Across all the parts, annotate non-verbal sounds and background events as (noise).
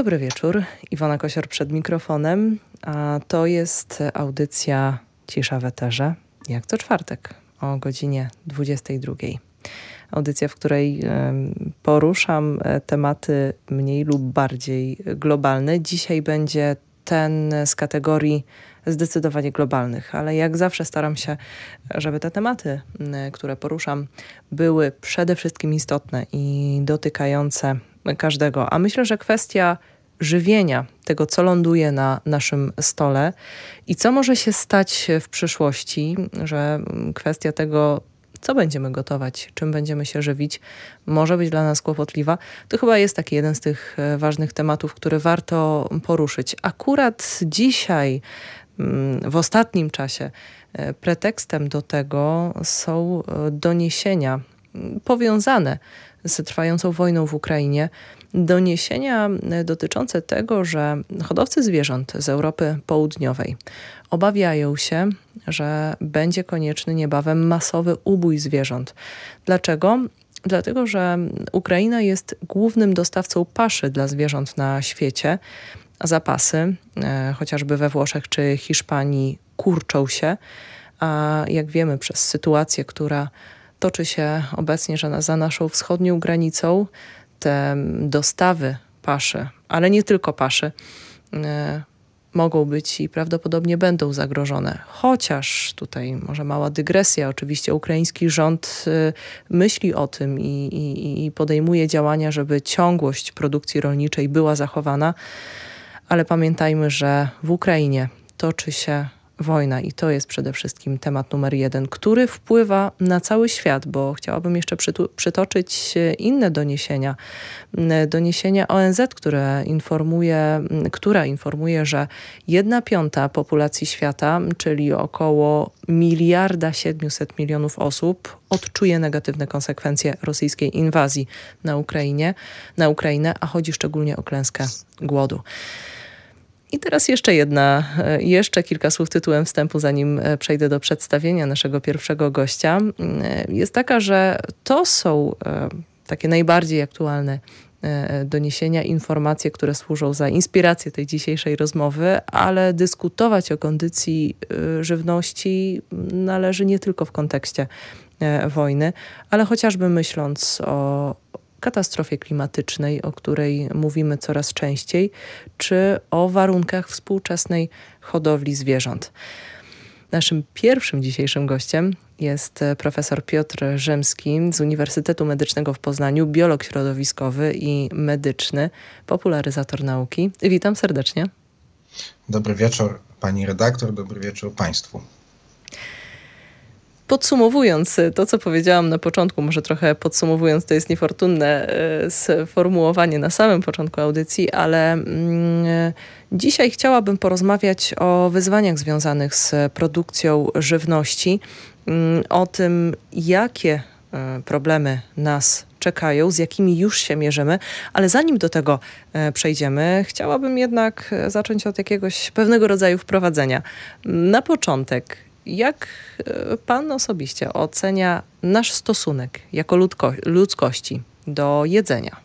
Dobry wieczór. Iwona Kosior przed mikrofonem, a to jest audycja Cisza w Eterze, jak co czwartek o godzinie 22. Audycja, w której poruszam e, tematy mniej lub bardziej globalne. Dzisiaj będzie ten z kategorii zdecydowanie globalnych, ale jak zawsze staram się, żeby te tematy, które poruszam, były przede wszystkim istotne i dotykające każdego. A myślę, że kwestia żywienia, tego co ląduje na naszym stole i co może się stać w przyszłości, że kwestia tego, co będziemy gotować, czym będziemy się żywić, może być dla nas kłopotliwa, to chyba jest taki jeden z tych e, ważnych tematów, który warto poruszyć. Akurat dzisiaj, mm, w ostatnim czasie, e, pretekstem do tego są e, doniesienia mm, powiązane z trwającą wojną w Ukrainie, doniesienia dotyczące tego, że hodowcy zwierząt z Europy Południowej obawiają się, że będzie konieczny niebawem masowy ubój zwierząt. Dlaczego? Dlatego, że Ukraina jest głównym dostawcą paszy dla zwierząt na świecie. Zapasy, e, chociażby we Włoszech czy Hiszpanii, kurczą się, a jak wiemy, przez sytuację, która toczy się obecnie że za naszą wschodnią granicą, te dostawy paszy, ale nie tylko paszy, e, mogą być i prawdopodobnie będą zagrożone. Chociaż tutaj może mała dygresja, oczywiście ukraiński rząd e, myśli o tym i, i, i podejmuje działania, żeby ciągłość produkcji rolniczej była zachowana, ale pamiętajmy, że w Ukrainie toczy się wojna i to jest przede wszystkim temat numer jeden, który wpływa na cały świat, bo chciałabym jeszcze przytoczyć inne doniesienia. Doniesienia ONZ, które informuje, która informuje, że jedna piąta populacji świata, czyli około miliarda 700 milionów osób, odczuje negatywne konsekwencje rosyjskiej inwazji na Ukrainie, na Ukrainę, a chodzi szczególnie o klęskę głodu. I teraz jeszcze jedna, e, jeszcze kilka słów tytułem wstępu, zanim e, przejdę do przedstawienia naszego pierwszego gościa. E, jest taka, że to są takie najbardziej aktualne doniesienia, informacje, które służą za inspirację tej dzisiejszej rozmowy, ale dyskutować o kondycji żywności należy nie tylko w kontekście wojny, ale chociażby myśląc o, katastrofie klimatycznej, o której mówimy coraz częściej, czy o warunkach współczesnej hodowli zwierząt. Naszym pierwszym dzisiejszym gościem jest profesor Piotr Rzymski z Uniwersytetu Medycznego w Poznaniu, biolog środowiskowy i medyczny, popularyzator nauki. Witam serdecznie. Dobry wieczór pani redaktor, dobry wieczór państwu. Podsumowując y, to, co powiedziałam na początku, może trochę podsumowując, to jest niefortunne y, sformułowanie na samym początku audycji, ale mm, y, dzisiaj chciałabym porozmawiać o wyzwaniach związanych z produkcją żywności, mm, o tym, jakie problemy nas czekają, z jakimi już się mierzymy, ale zanim do tego przejdziemy, chciałabym jednak zacząć od jakiegoś pewnego rodzaju wprowadzenia. Na początek, jak e, pan osobiście ocenia nasz stosunek jako ludko, ludzkości do jedzenia?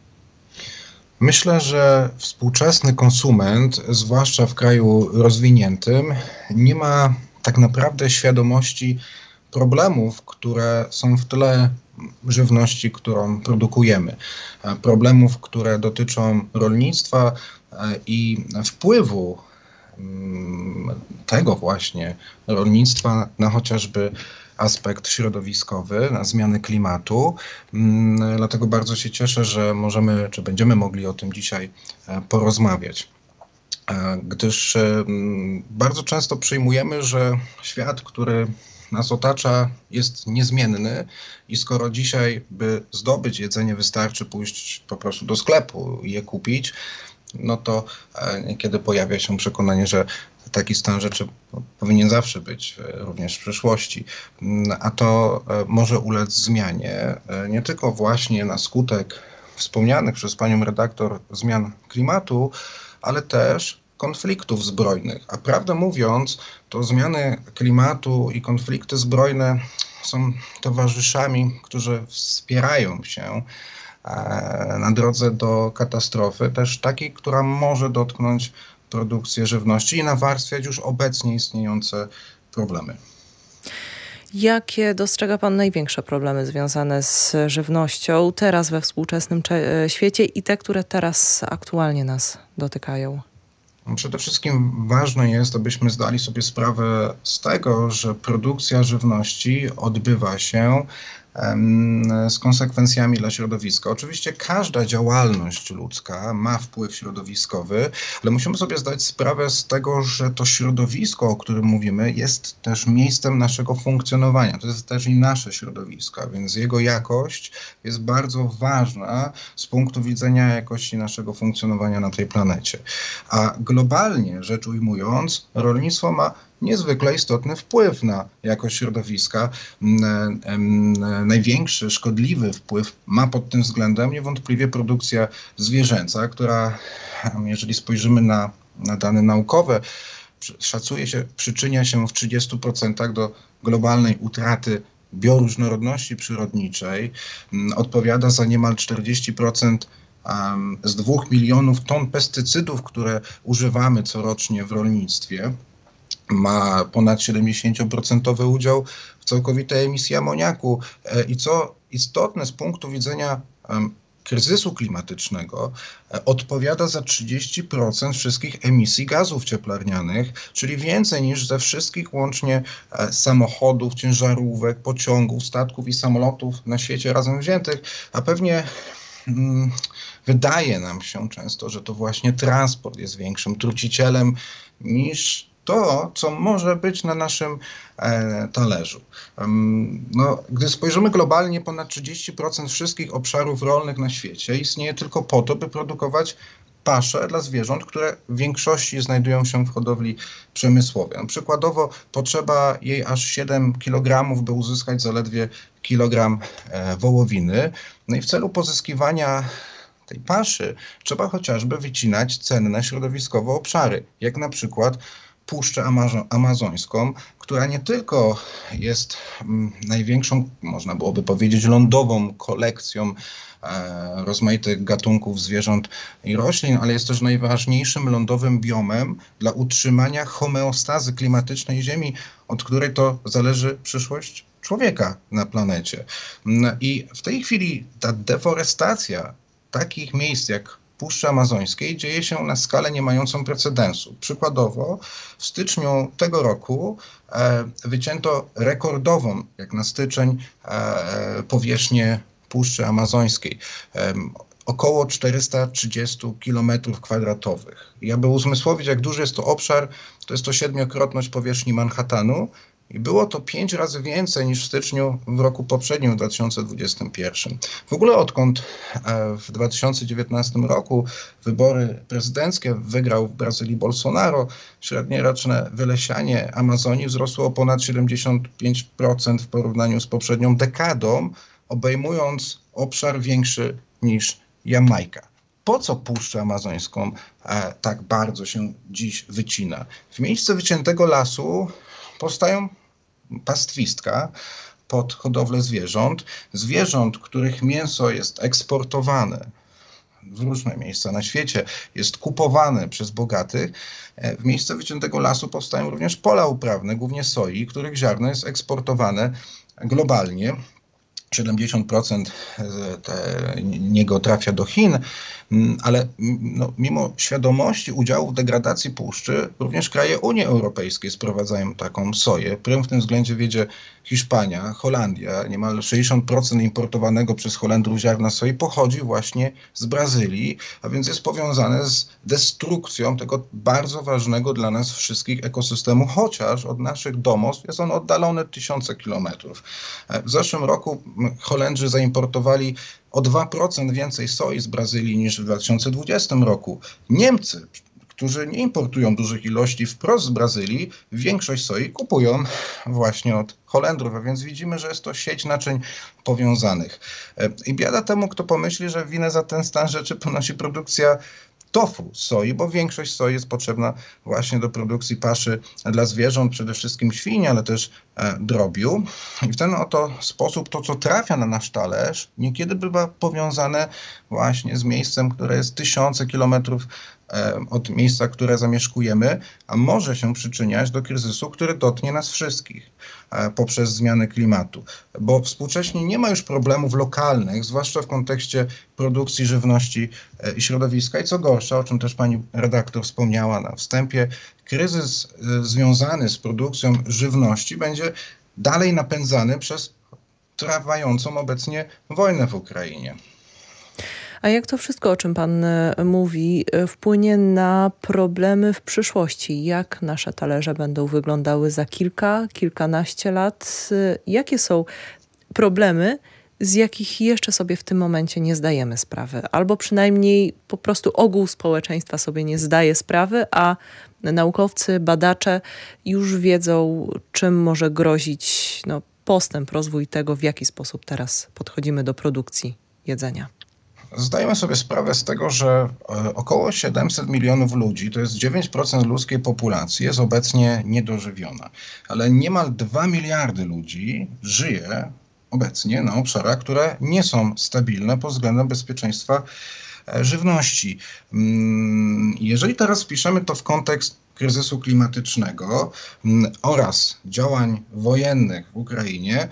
Myślę, że współczesny konsument, zwłaszcza w kraju rozwiniętym, nie ma tak naprawdę świadomości problemów, które są w tle żywności, którą produkujemy. Problemów, które dotyczą rolnictwa e, i wpływu tego właśnie rolnictwa na chociażby aspekt środowiskowy, na zmiany klimatu. Mm, dlatego bardzo się cieszę, że możemy, czy będziemy mogli o tym dzisiaj e, porozmawiać. E, gdyż e, mm, bardzo często przyjmujemy, że świat, który nas otacza, jest niezmienny i skoro dzisiaj, by zdobyć jedzenie, wystarczy pójść po prostu do sklepu i je kupić, no to e, niekiedy pojawia się przekonanie, że taki stan rzeczy powinien zawsze być e, również w przyszłości, mm, a to e, może ulec zmianie nie tylko właśnie na skutek wspomnianych przez panią redaktor zmian klimatu, ale też konfliktów zbrojnych. A prawdę mówiąc, to zmiany klimatu i konflikty zbrojne są towarzyszami, którzy wspierają się na drodze do katastrofy, też takiej, która może dotknąć produkcję żywności i nawarstwiać już obecnie istniejące problemy. Jakie dostrzega Pan największe problemy związane z żywnością teraz we współczesnym e, świecie i te, które teraz aktualnie nas dotykają? Przede wszystkim ważne jest, abyśmy zdali sobie sprawę z tego, że produkcja żywności odbywa się z konsekwencjami dla środowiska. Oczywiście każda działalność ludzka ma wpływ środowiskowy, ale musimy sobie zdać sprawę z tego, że to środowisko, o którym mówimy, jest też miejscem naszego funkcjonowania. To jest też i nasze środowisko, więc jego jakość jest bardzo ważna z punktu widzenia jakości naszego funkcjonowania na tej planecie. A globalnie rzecz ujmując, rolnictwo ma niezwykle istotny wpływ na jakość środowiska. Największy szkodliwy wpływ ma pod tym względem niewątpliwie produkcja zwierzęca, która, jeżeli spojrzymy na, na dane naukowe, szacuje się, przyczynia się w 30% do globalnej utraty bioróżnorodności przyrodniczej, odpowiada za niemal 40% z dwóch milionów ton pestycydów, które używamy corocznie w rolnictwie ma ponad 70% udział w całkowitej emisji amoniaku. E, I co istotne z punktu widzenia kryzysu klimatycznego e, odpowiada za 30% wszystkich emisji gazów cieplarnianych, czyli więcej niż ze wszystkich łącznie e, samochodów, ciężarówek, pociągów, statków i samolotów na świecie razem wziętych, a pewnie mm, wydaje nam się często, że to właśnie transport jest większym trucicielem niż to, co może być na naszym e, talerzu. no, gdy spojrzymy globalnie, ponad 30% wszystkich obszarów rolnych na świecie istnieje tylko po to, by produkować pasze dla zwierząt, które w większości znajdują się w hodowli przemysłowej. No, przykładowo potrzeba jej aż 7 kg, by uzyskać zaledwie kilogram e, wołowiny. No i w celu pozyskiwania tej paszy trzeba chociażby wycinać cenne środowiskowo obszary, jak na przykład Puszczę Amazońską, która nie tylko jest mm, największą, można byłoby powiedzieć, lądową kolekcją e, rozmaitych gatunków zwierząt i roślin, ale jest też najważniejszym lądowym biomem dla utrzymania homeostazy klimatycznej Ziemi, od której to zależy przyszłość człowieka na planecie. Mm, I w tej chwili ta deforestacja takich miejsc jak Puszczy Amazońskiej dzieje się na skalę nie mającą precedensu. Przykładowo w styczniu tego roku e, wycięto rekordową, jak na styczeń, e, powierzchnię Puszczy Amazońskiej. E, około 430 km kwadratowych. I aby uzmysłowić, jak duży jest to obszar, to jest to siedmiokrotność powierzchni Manhattanu, i było to pięć razy więcej niż w styczniu w roku poprzednim, w 2021. W ogóle odkąd e, w 2019 roku wybory prezydenckie wygrał w Brazylii Bolsonaro, średnioroczne wylesianie Amazonii wzrosło o ponad 75% w porównaniu z poprzednią dekadą, obejmując obszar większy niż Jamajka po co Puszczę Amazońską e, tak bardzo się dziś wycina? W miejsce wyciętego lasu powstają pastwistka pod hodowlę zwierząt, zwierząt, których mięso jest eksportowane w różne miejsca na świecie, jest kupowane przez bogatych. E, w miejsce wyciętego lasu powstają również pola uprawne, głównie soi, których ziarno jest eksportowane globalnie 70% niego trafia do Chin, mm, ale mm, no, mimo świadomości udziału w degradacji puszczy, również kraje Unii Europejskiej sprowadzają taką soję. Prym w tym względzie wiedzie Hiszpania, Holandia. Niemal 60% importowanego przez Holendrów ziarna soi pochodzi właśnie z Brazylii, a więc jest powiązane z destrukcją tego bardzo ważnego dla nas wszystkich ekosystemu, chociaż od naszych domostw jest on oddalony tysiące kilometrów. E, w zeszłym roku Holendrzy zaimportowali o 2% więcej soi z Brazylii niż w 2020 roku. Niemcy którzy nie importują dużych ilości wprost z Brazylii, większość soi kupują właśnie od Holendrów, a więc widzimy, że jest to sieć naczyń powiązanych. I biada temu, kto pomyśli, że winę za ten stan rzeczy ponosi produkcja tofu soi, bo większość soi jest potrzebna właśnie do produkcji paszy dla zwierząt, przede wszystkim świń, ale też e, drobiu. I w ten oto sposób to, co trafia na nasz talerz, niekiedy bywa powiązane właśnie z miejscem, które jest tysiące kilometrów od miejsca, które zamieszkujemy, a może się przyczyniać do kryzysu, który dotknie nas wszystkich e, poprzez zmianę klimatu. Bo współcześnie nie ma już problemów lokalnych, zwłaszcza w kontekście produkcji żywności e, i środowiska. I co gorsza, o czym też pani redaktor wspomniała na wstępie, kryzys e, związany z produkcją żywności będzie dalej napędzany przez trwającą obecnie wojnę w Ukrainie. A jak to wszystko, o czym Pan e, mówi, e, wpłynie na problemy w przyszłości? Jak nasze talerze będą wyglądały za kilka, kilkanaście lat? E, jakie są problemy, z jakich jeszcze sobie w tym momencie nie zdajemy sprawy, albo przynajmniej po prostu ogół społeczeństwa sobie nie zdaje sprawy, a naukowcy, badacze już wiedzą, czym może grozić no, postęp, rozwój tego, w jaki sposób teraz podchodzimy do produkcji jedzenia. Zdajemy sobie sprawę z tego, że e, około 700 milionów ludzi, to jest 9% ludzkiej populacji, jest obecnie niedożywiona. Ale niemal 2 miliardy ludzi żyje obecnie na obszarach, które nie są stabilne pod względem bezpieczeństwa e, żywności. Mm, jeżeli teraz wpiszemy to w kontekst kryzysu klimatycznego mm, oraz działań wojennych w Ukrainie,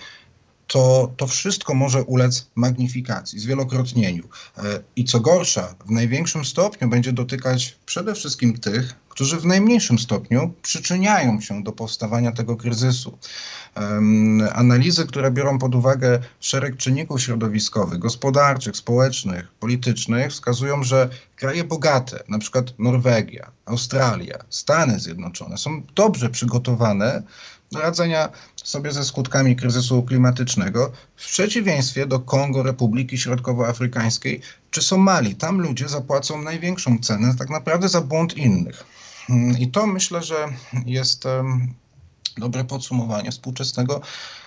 to to wszystko może ulec magnifikacji, zwielokrotnieniu. E, I co gorsza, w największym stopniu będzie dotykać przede wszystkim tych, którzy w najmniejszym stopniu przyczyniają się do powstawania tego kryzysu. Analizy, które biorą pod uwagę szereg czynników środowiskowych, gospodarczych, społecznych, politycznych, wskazują, że kraje bogate, przykład Norwegia, Australia, Stany Zjednoczone, są dobrze przygotowane radzenia sobie ze skutkami kryzysu klimatycznego, w przeciwieństwie do Kongo, Republiki Środkowoafrykańskiej czy Somalii. Tam ludzie zapłacą największą cenę tak naprawdę za błąd innych. Hmm, I to myślę, że jest dobre podsumowanie współczesnego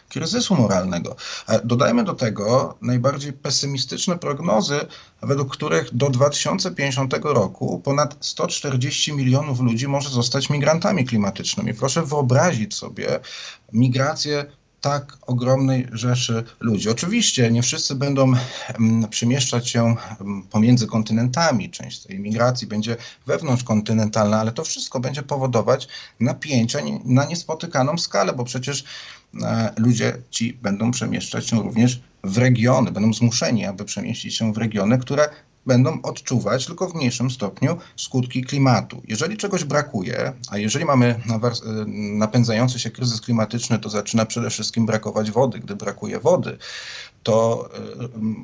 kryzysu moralnego. Dodajmy do tego najbardziej pesymistyczne prognozy, według których do 2050 roku ponad 140 milionów ludzi może zostać migrantami klimatycznymi. Proszę wyobrazić sobie migrację tak ogromnej rzeszy ludzi. Oczywiście nie wszyscy będą mm, przemieszczać się mm, pomiędzy kontynentami. Część tej migracji będzie wewnątrzkontynentalna, ale to wszystko będzie powodować napięcia na niespotykaną skalę, bo przecież e, ludzie ci będą przemieszczać się również w regiony, będą zmuszeni, aby przemieścić się w regiony, które będą odczuwać tylko w mniejszym stopniu skutki klimatu. Jeżeli czegoś brakuje, a jeżeli mamy y, napędzający się kryzys klimatyczny, to zaczyna przede wszystkim brakować wody. Gdy brakuje wody, to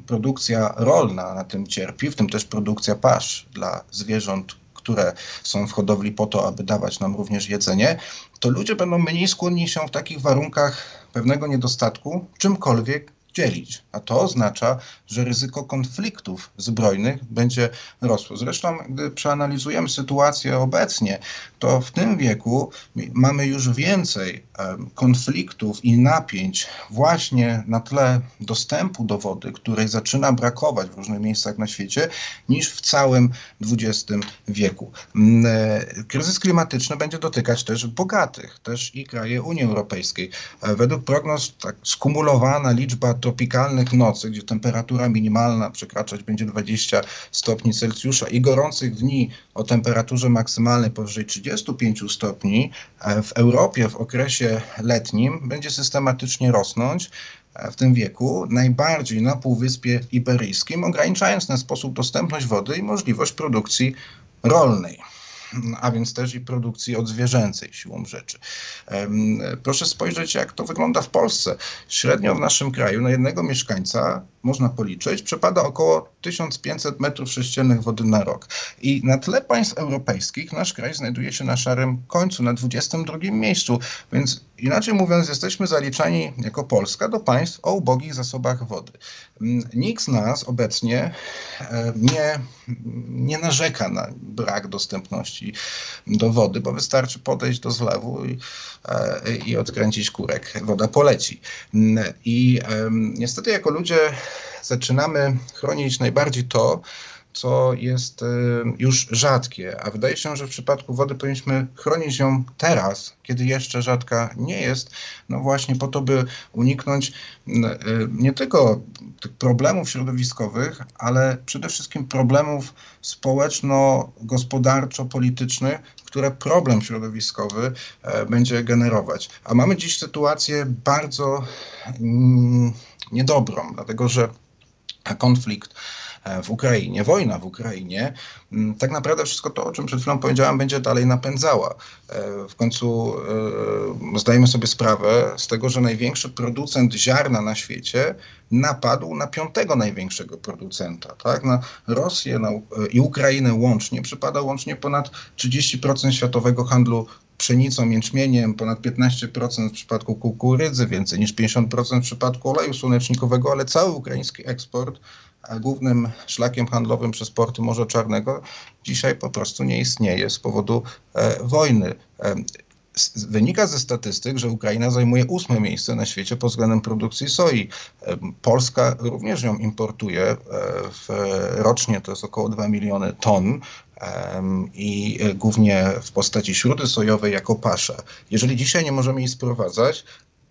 y, produkcja rolna na tym cierpi, w tym też produkcja pasz dla zwierząt, które są w hodowli po to, aby dawać nam również jedzenie, to ludzie będą mniej skłonni się w takich warunkach pewnego niedostatku czymkolwiek dzielić. A to oznacza, że ryzyko konfliktów zbrojnych będzie rosło. Zresztą, gdy przeanalizujemy sytuację obecnie, to w tym wieku mamy już więcej konfliktów i napięć właśnie na tle dostępu do wody, której zaczyna brakować w różnych miejscach na świecie, niż w całym XX wieku. E, kryzys klimatyczny będzie dotykać też bogatych, też i kraje Unii Europejskiej. E, według prognoz tak skumulowana liczba tropikalnych nocy, gdzie temperatura minimalna przekraczać będzie 20 stopni Celsjusza i gorących dni o temperaturze maksymalnej powyżej 35 stopni e, w Europie w okresie letnim będzie systematycznie rosnąć e, w tym wieku, najbardziej na Półwyspie Iberyjskim, ograniczając w ten sposób dostępność wody i możliwość produkcji rolnej a więc też i produkcji odzwierzęcej siłą rzeczy. Proszę spojrzeć, jak to wygląda w Polsce. Średnio w naszym kraju na jednego mieszkańca można policzyć, przepada około 1500 metrów sześciennych wody na rok. I na tle państw europejskich nasz kraj znajduje się na szarym końcu, na 22 miejscu, więc inaczej mówiąc, jesteśmy zaliczani jako Polska do państw o ubogich zasobach wody. Mm, nikt z nas obecnie e, nie, nie narzeka na brak dostępności do wody, bo wystarczy podejść do zlewu i, e, i odkręcić kurek, woda poleci. Mm, I niestety jako ludzie zaczynamy chronić najbardziej to, co jest już rzadkie, a wydaje się, że w przypadku wody powinniśmy chronić ją teraz, kiedy jeszcze rzadka nie jest, no właśnie po to, by uniknąć nie tylko tych problemów środowiskowych, ale przede wszystkim problemów społeczno-gospodarczo-politycznych, które problem środowiskowy e, będzie generować. A mamy dziś sytuację bardzo mm, niedobrą, dlatego że konflikt w Ukrainie, wojna w Ukrainie, mm, tak naprawdę wszystko to, o czym przed chwilą powiedziałem, będzie dalej napędzała. E, w końcu e, zdajemy sobie sprawę z tego, że największy producent ziarna na świecie napadł na piątego największego producenta. Tak? Na Rosję na, i Ukrainę łącznie przypada łącznie ponad 30% światowego handlu pszenicą, jęczmieniem, ponad 15% w przypadku kukurydzy, więcej niż 50% w przypadku oleju słonecznikowego, ale cały ukraiński eksport głównym szlakiem handlowym przez porty Morza Czarnego dzisiaj po prostu nie istnieje z powodu e, wojny. E, wynika ze statystyk, że Ukraina zajmuje ósme miejsce na świecie pod względem produkcji soi. E, Polska również ją importuje. E, w, rocznie to jest około 2 miliony ton i głównie w postaci śruty sojowej jako pasza. Jeżeli dzisiaj nie możemy jej sprowadzać,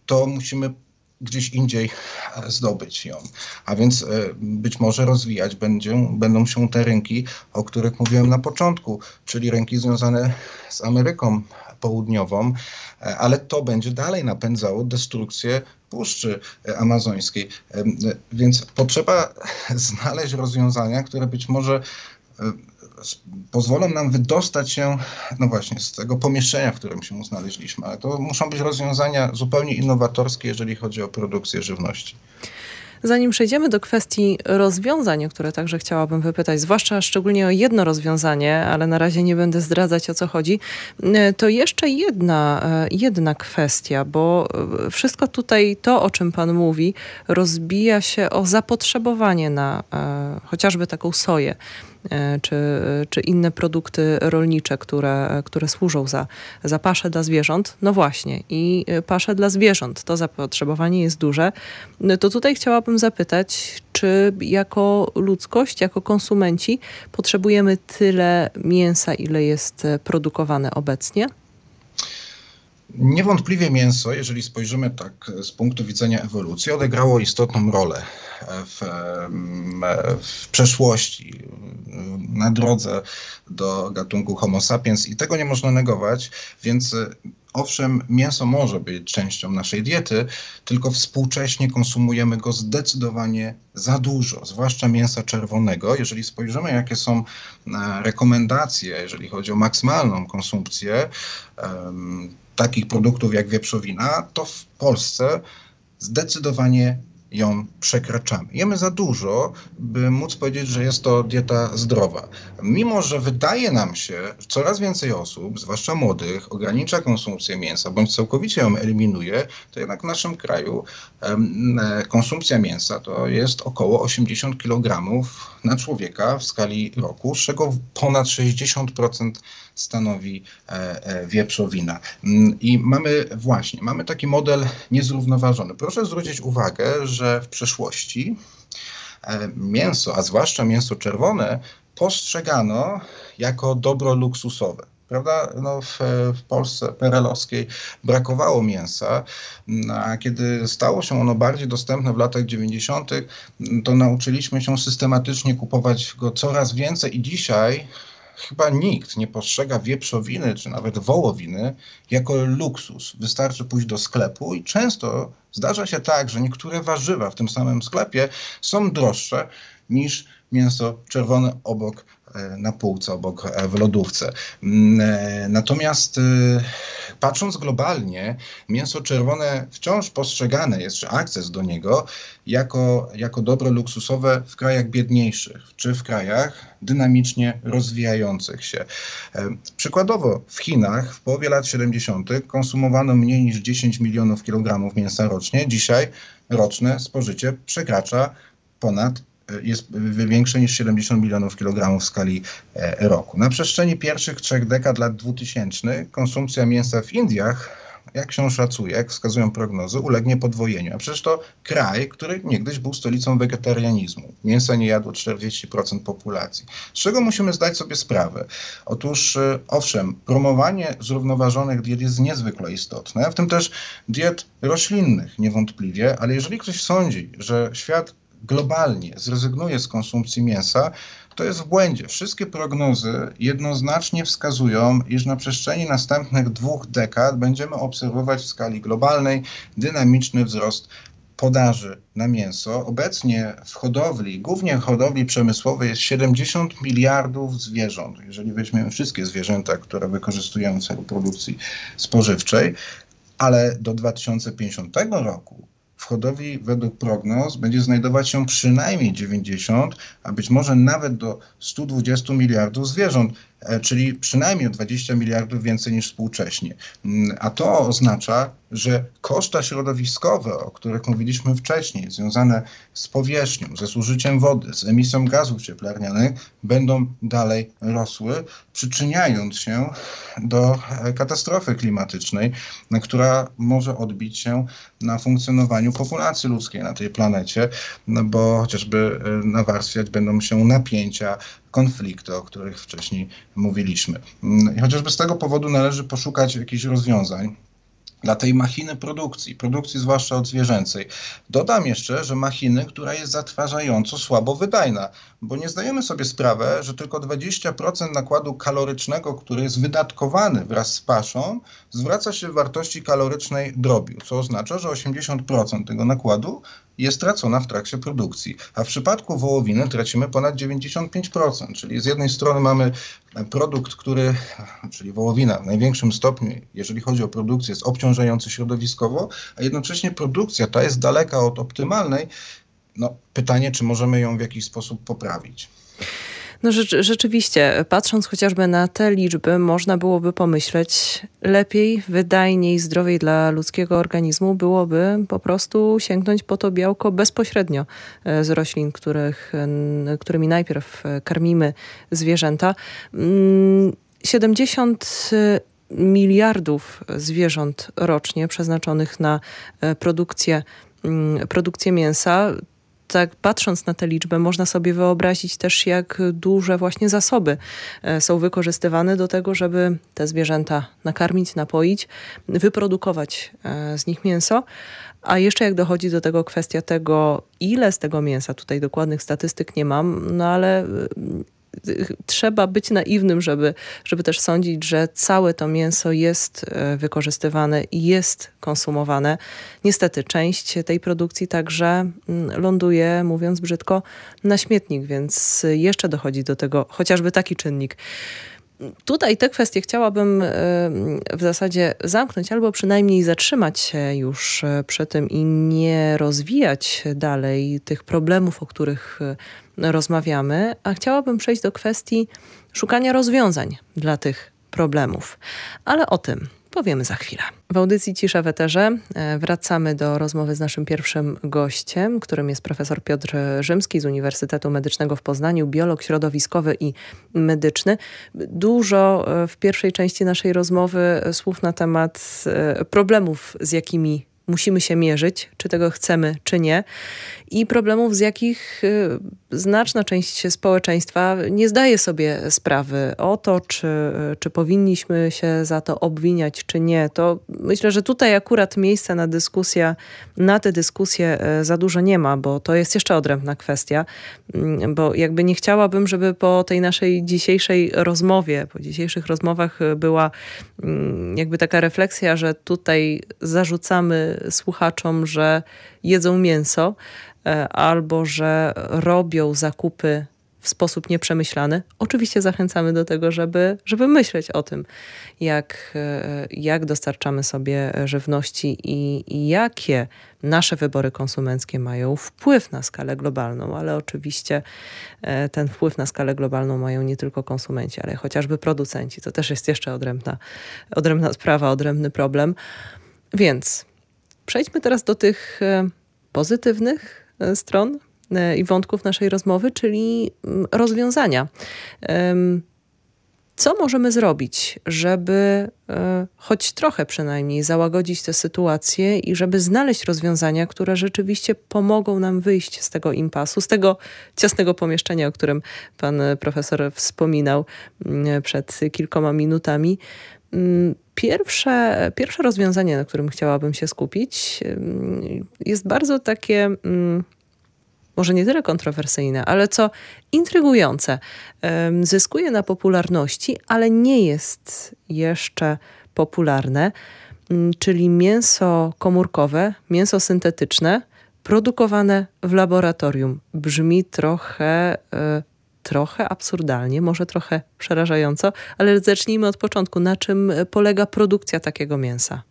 to musimy gdzieś indziej e, zdobyć ją. A więc e, być może rozwijać będą, będą się te rynki, o których mówiłem na początku, czyli rynki związane z Ameryką Południową, e, ale to będzie dalej napędzało destrukcję Puszczy Amazońskiej. Więc potrzeba znaleźć rozwiązania, które być może pozwolą nam wydostać się, no właśnie, z tego pomieszczenia, w którym się znaleźliśmy. Ale to muszą być rozwiązania zupełnie innowatorskie, jeżeli chodzi o produkcję żywności. Zanim przejdziemy do kwestii rozwiązań, o które także chciałabym wypytać, zwłaszcza szczególnie o jedno rozwiązanie, ale na razie nie będę zdradzać o co chodzi, to jeszcze jedna, e, jedna kwestia, bo e, wszystko tutaj, to o czym Pan mówi, rozbija się o zapotrzebowanie na e, chociażby taką soję. E, czy, czy inne produkty rolnicze, które, które służą za, za paszę dla zwierząt. No właśnie, i pasze dla zwierząt, to zapotrzebowanie jest duże. No to tutaj chciałabym zapytać, czy jako ludzkość, jako konsumenci potrzebujemy tyle mięsa, ile jest produkowane obecnie? Niewątpliwie mięso, jeżeli spojrzymy tak z punktu widzenia ewolucji, odegrało istotną rolę w, w przeszłości, na drodze do gatunku Homo sapiens i tego nie można negować, więc Owszem, mięso może być częścią naszej diety, tylko współcześnie konsumujemy go zdecydowanie za dużo, zwłaszcza mięsa czerwonego. Jeżeli spojrzymy, jakie są e, rekomendacje, jeżeli chodzi o maksymalną konsumpcję um, takich produktów jak wieprzowina, to w Polsce zdecydowanie ją przekraczamy. Jemy za dużo, by móc powiedzieć, że jest to dieta zdrowa. Mimo, że wydaje nam się, że coraz więcej osób, zwłaszcza młodych, ogranicza konsumpcję mięsa bądź całkowicie ją eliminuje, to jednak w naszym kraju konsumpcja mięsa to jest około 80 kg na człowieka w skali roku, z czego ponad 60% stanowi e, e, wieprzowina. Mm, I mamy właśnie, mamy taki model niezrównoważony. Proszę zwrócić uwagę, że w przeszłości e, mięso, a zwłaszcza mięso czerwone, postrzegano jako dobro luksusowe prawda? No w, w Polsce perelowskiej brakowało mięsa, mm, a kiedy stało się ono bardziej dostępne w latach 90., to nauczyliśmy się systematycznie kupować go coraz więcej i dzisiaj chyba nikt nie postrzega wieprzowiny czy nawet wołowiny jako luksus. Wystarczy pójść do sklepu i często zdarza się tak, że niektóre warzywa w tym samym sklepie są droższe niż mięso czerwone obok na półce, obok e, w lodówce. Mm, e, natomiast patrząc globalnie, mięso czerwone wciąż postrzegane jest, czy akces do niego, jako, jako dobro luksusowe w krajach biedniejszych, czy w krajach dynamicznie rozwijających się. Przykładowo w Chinach w połowie lat 70. konsumowano mniej niż 10 milionów kilogramów mięsa rocznie. Dzisiaj roczne spożycie przekracza ponad jest większe niż 70 milionów kilogramów w skali e, roku. Na przestrzeni pierwszych trzech dekad lat 2000 konsumpcja mięsa w Indiach jak się szacuje, jak wskazują prognozy, ulegnie podwojeniu. A przecież to kraj, który niegdyś był stolicą wegetarianizmu. Mięsa nie jadło 40% populacji. Z czego musimy zdać sobie sprawę? Otóż, y, owszem, promowanie zrównoważonych diet jest niezwykle istotne, w tym też diet roślinnych niewątpliwie, ale jeżeli ktoś sądzi, że świat globalnie zrezygnuje z konsumpcji mięsa, to jest w błędzie. Wszystkie prognozy jednoznacznie wskazują, iż na przestrzeni następnych dwóch dekad będziemy obserwować w skali globalnej dynamiczny wzrost podaży na mięso. Obecnie w hodowli, głównie w hodowli przemysłowej jest 70 miliardów zwierząt, jeżeli weźmiemy wszystkie zwierzęta, które wykorzystujemy w celu produkcji spożywczej, ale do 2050 roku w hodowli według prognoz będzie znajdować się przynajmniej 90, a być może nawet do 120 miliardów zwierząt. E, czyli przynajmniej o 20 miliardów więcej niż współcześnie. Mm, a to oznacza, że koszta środowiskowe, o których mówiliśmy wcześniej, związane z powierzchnią, ze zużyciem wody, z emisją gazów cieplarnianych, będą dalej rosły, przyczyniając się do e, katastrofy klimatycznej, która może odbić się na funkcjonowaniu populacji ludzkiej na tej planecie, no bo chociażby e, nawarstwiać będą się napięcia konflikty, o których wcześniej mówiliśmy. Mm, I chociażby z tego powodu należy poszukać jakichś rozwiązań dla tej machiny produkcji, produkcji zwłaszcza od zwierzęcej. Dodam jeszcze, że machiny, która jest zatrważająco słabo wydajna, bo nie zdajemy sobie sprawy, że tylko 20% nakładu kalorycznego, który jest wydatkowany wraz z paszą, zwraca się w wartości kalorycznej drobiu, co oznacza, że 80% tego nakładu jest tracona w trakcie produkcji. A w przypadku wołowiny tracimy ponad 95%, czyli z jednej strony mamy produkt, który, czyli wołowina w największym stopniu, jeżeli chodzi o produkcję, jest obciążający środowiskowo, a jednocześnie produkcja ta jest daleka od optymalnej. No, pytanie, czy możemy ją w jakiś sposób poprawić. No rzeczywiście, patrząc chociażby na te liczby, można byłoby pomyśleć, lepiej, wydajniej, zdrowiej dla ludzkiego organizmu byłoby po prostu sięgnąć po to białko bezpośrednio e, z roślin, których, którymi najpierw e, karmimy zwierzęta. 70 mm, miliardów zwierząt rocznie przeznaczonych na e, produkcję, mm, produkcję mięsa tak patrząc na tę liczbę, można sobie wyobrazić też, jak duże właśnie zasoby e, są wykorzystywane do tego, żeby te zwierzęta nakarmić, napoić, wyprodukować e, z nich mięso. A jeszcze jak dochodzi do tego kwestia tego, ile z tego mięsa, tutaj dokładnych statystyk nie mam, no ale trzeba być naiwnym, żeby, żeby też sądzić, że całe to mięso jest e, wykorzystywane i jest konsumowane. Niestety, część tej produkcji także mm, ląduje, mówiąc brzydko, na śmietnik, więc jeszcze dochodzi do tego chociażby taki czynnik. Tutaj te kwestie chciałabym e, w zasadzie zamknąć, albo przynajmniej zatrzymać się już e, przy tym i nie rozwijać dalej tych problemów, o których rozmawiamy, a chciałabym przejść do kwestii szukania rozwiązań dla tych problemów. Ale o tym powiemy za chwilę. W audycji Cisza w Eterze e, wracamy do rozmowy z naszym pierwszym gościem, którym jest profesor Piotr Rzymski z Uniwersytetu Medycznego w Poznaniu, biolog środowiskowy i medyczny. Dużo e, w pierwszej części naszej rozmowy słów na temat e, problemów, z jakimi musimy się mierzyć, czy tego chcemy, czy nie, i problemów, z jakich y, znaczna część społeczeństwa nie zdaje sobie sprawy o to, czy, czy powinniśmy się za to obwiniać, czy nie. To myślę, że tutaj akurat miejsca na dyskusję, na tę dyskusję y, za dużo nie ma, bo to jest jeszcze odrębna kwestia, mm, bo jakby nie chciałabym, żeby po tej naszej dzisiejszej rozmowie, po dzisiejszych rozmowach była mm, jakby taka refleksja, że tutaj zarzucamy słuchaczom, że jedzą mięso, albo że robią zakupy w sposób nieprzemyślany. Oczywiście zachęcamy do tego, żeby, żeby myśleć o tym, jak, e, jak dostarczamy sobie żywności i, i jakie nasze wybory konsumenckie mają wpływ na skalę globalną, ale oczywiście e, ten wpływ na skalę globalną mają nie tylko konsumenci, ale chociażby producenci. To też jest jeszcze odrębna, odrębna sprawa, odrębny problem. Więc Przejdźmy teraz do tych e, pozytywnych e, stron e, i wątków naszej rozmowy, czyli mm, rozwiązania. Co możemy zrobić, żeby e, choć trochę przynajmniej załagodzić tę sytuację i żeby znaleźć rozwiązania, które rzeczywiście pomogą nam wyjść z tego impasu, z tego ciasnego pomieszczenia, o którym pan profesor wspominał mm, przed kilkoma minutami. Mm, pierwsze, pierwsze rozwiązanie, na którym chciałabym się skupić, mm, jest bardzo takie może nie tyle kontrowersyjne, ale co intrygujące. Zyskuje na popularności, ale nie jest jeszcze popularne, mm, czyli mięso komórkowe, mięso syntetyczne, produkowane w laboratorium. Brzmi trochę, e, trochę absurdalnie, może trochę przerażająco, ale zacznijmy od początku. Na czym polega produkcja takiego mięsa?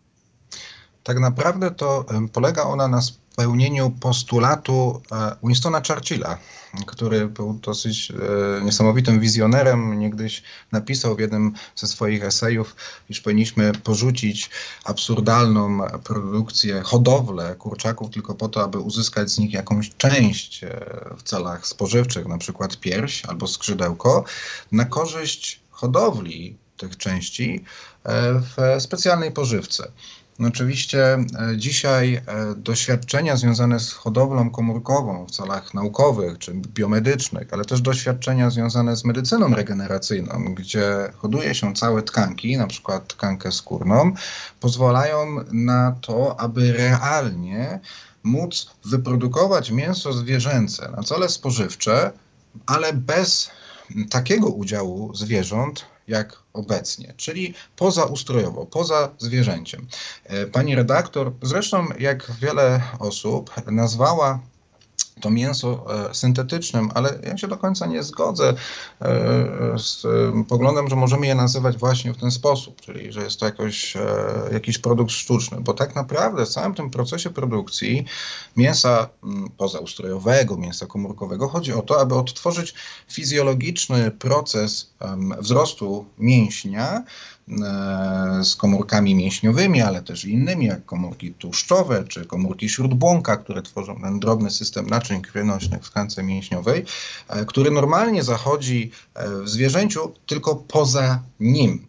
Tak naprawdę to polega ona na spełnieniu postulatu e, Winstona Churchilla, który był dosyć e, niesamowitym wizjonerem. Niegdyś napisał w jednym ze swoich esejów, iż powinniśmy porzucić absurdalną produkcję, hodowlę kurczaków tylko po to, aby uzyskać z nich jakąś część e, w celach spożywczych, na przykład pierś albo skrzydełko, na korzyść hodowli tych części w specjalnej pożywce. No oczywiście e, dzisiaj e, doświadczenia związane z hodowlą komórkową w celach naukowych czy biomedycznych, ale też doświadczenia związane z medycyną regeneracyjną, gdzie hoduje się całe tkanki, na przykład tkankę skórną, pozwalają na to, aby realnie móc wyprodukować mięso zwierzęce na cele spożywcze, ale bez takiego udziału zwierząt jak obecnie, czyli pozaustrojowo, poza zwierzęciem. E, pani redaktor, zresztą jak wiele osób, nazwała to mięso e, syntetycznym, ale ja się do końca nie zgodzę e, z poglądem, że możemy je nazywać właśnie w ten sposób, czyli że jest to jakoś, e, jakiś produkt sztuczny, bo tak naprawdę w całym tym procesie produkcji mięsa pozaustrojowego, mięsa komórkowego chodzi o to, aby odtworzyć fizjologiczny proces wzrostu mięśnia, E, z komórkami mięśniowymi, ale też innymi, jak komórki tłuszczowe czy komórki śródbłąka, które tworzą ten drobny system naczyń krwionośnych w tkance mięśniowej, e, który normalnie zachodzi e, w zwierzęciu tylko poza nim.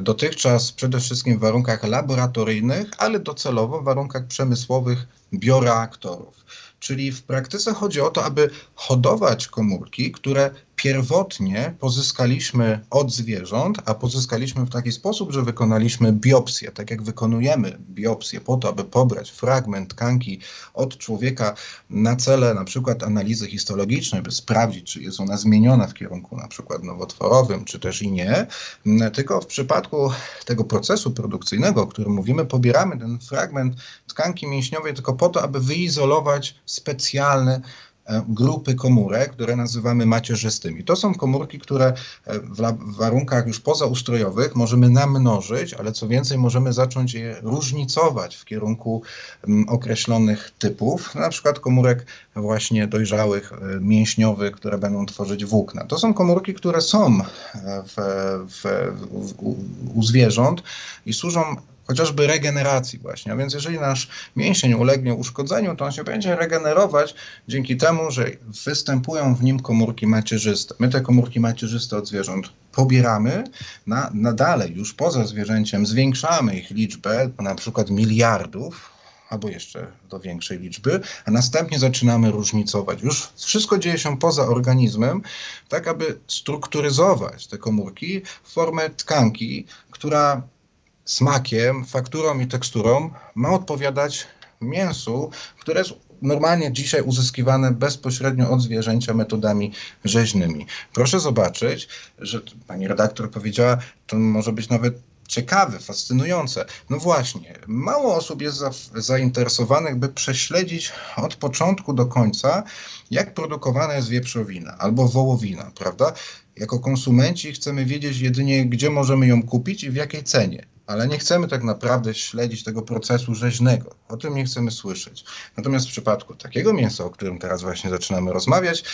Dotychczas przede wszystkim w warunkach laboratoryjnych, ale docelowo w warunkach przemysłowych bioreaktorów. Czyli w praktyce chodzi o to, aby hodować komórki, które pierwotnie pozyskaliśmy od zwierząt, a pozyskaliśmy w taki sposób, że wykonaliśmy biopsję, tak jak wykonujemy biopsję po to, aby pobrać fragment tkanki od człowieka na cele na przykład analizy histologicznej, by sprawdzić, czy jest ona zmieniona w kierunku na przykład nowotworowym, czy też i nie. Tylko w przypadku tego procesu produkcyjnego, o którym mówimy, pobieramy ten fragment tkanki mięśniowej tylko po to, aby wyizolować specjalny E, grupy komórek, które nazywamy macierzystymi. To są komórki, które e, w warunkach już pozaustrojowych możemy namnożyć, ale co więcej, możemy zacząć je różnicować w kierunku określonych typów, na przykład komórek właśnie dojrzałych, e, mięśniowych, które będą tworzyć włókna. To są komórki, które są w, w, w, u zwierząt i służą chociażby regeneracji właśnie. A więc jeżeli nasz mięsień ulegnie uszkodzeniu, to on się będzie regenerować dzięki temu, że występują w nim komórki macierzyste. My te komórki macierzyste od zwierząt pobieramy, na, na dalej już poza zwierzęciem zwiększamy ich liczbę, na przykład miliardów, albo jeszcze do większej liczby, a następnie zaczynamy różnicować. Już wszystko dzieje się poza organizmem, tak aby strukturyzować te komórki w formę tkanki, która smakiem, fakturą i teksturą ma odpowiadać mięsu, które jest normalnie dzisiaj uzyskiwane bezpośrednio od zwierzęcia metodami rzeźnymi. Proszę zobaczyć, że pani redaktor powiedziała, to może być nawet ciekawe, fascynujące. No właśnie, mało osób jest za, zainteresowanych, by prześledzić od początku do końca, jak produkowana jest wieprzowina albo wołowina, prawda? Jako konsumenci chcemy wiedzieć jedynie, gdzie możemy ją kupić i w jakiej cenie ale nie chcemy tak naprawdę śledzić tego procesu rzeźnego. O tym nie chcemy słyszeć. Natomiast w przypadku takiego mięsa, o którym teraz właśnie zaczynamy rozmawiać,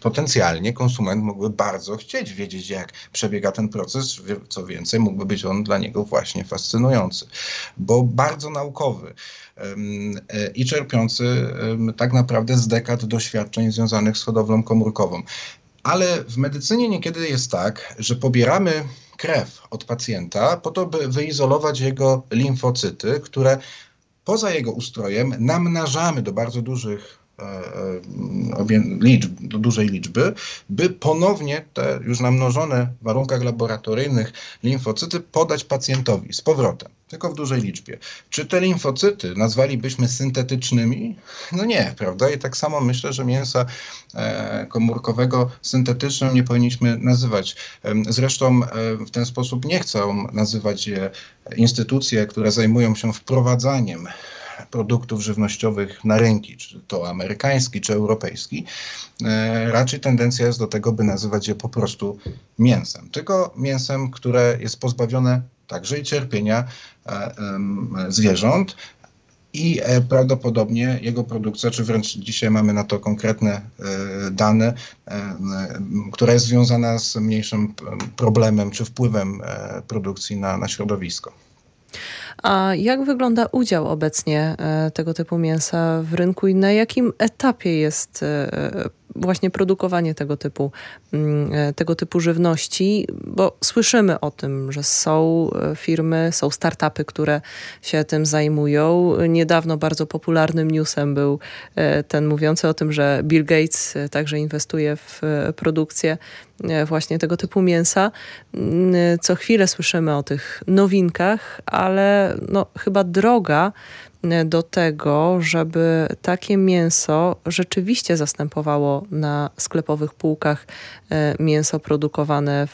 potencjalnie konsument mógłby bardzo chcieć wiedzieć, jak przebiega ten proces. Co więcej, mógłby być on dla niego właśnie fascynujący, bo bardzo naukowy e, i czerpiący tak naprawdę z dekad doświadczeń związanych z hodowlą komórkową Ale w medycynie niekiedy jest tak, że pobieramy krew od pacjenta po to, by wyizolować jego limfocyty, które poza jego ustrojem namnażamy do bardzo dużych liczb, do dużej liczby, by ponownie te już namnożone w warunkach laboratoryjnych limfocyty podać pacjentowi z powrotem tylko w dużej liczbie. Czy te limfocyty nazwalibyśmy syntetycznymi? No nie, prawda? I tak samo myślę, że mięsa e, komórkowego syntetycznym nie powinniśmy nazywać. Zresztą e, w ten sposób nie chcą nazywać je instytucje, które zajmują się wprowadzaniem produktów żywnościowych na rynki, czy to amerykański, czy europejski, e, raczej tendencja jest do tego, by nazywać je po prostu mięsem. Tylko mięsem, które jest pozbawione także i cierpienia e, zwierząt. I e, prawdopodobnie jego produkcja, czy wręcz dzisiaj mamy na to konkretne dane, która jest związana z mniejszym problemem czy wpływem produkcji na, na środowisko. A jak wygląda udział obecnie tego typu mięsa w rynku i na jakim etapie jest właśnie produkowanie tego typu, mm, e, tego typu żywności, bo słyszymy o tym, że są e, firmy, są startupy, które się tym zajmują. Niedawno bardzo popularnym newsem był e, ten mówiący o tym, że Bill Gates także inwestuje w produkcję właśnie tego typu mięsa. Mm, co chwilę słyszymy o tych nowinkach, ale no, chyba droga do tego, żeby takie mięso rzeczywiście zastępowało na sklepowych półkach e, mięso produkowane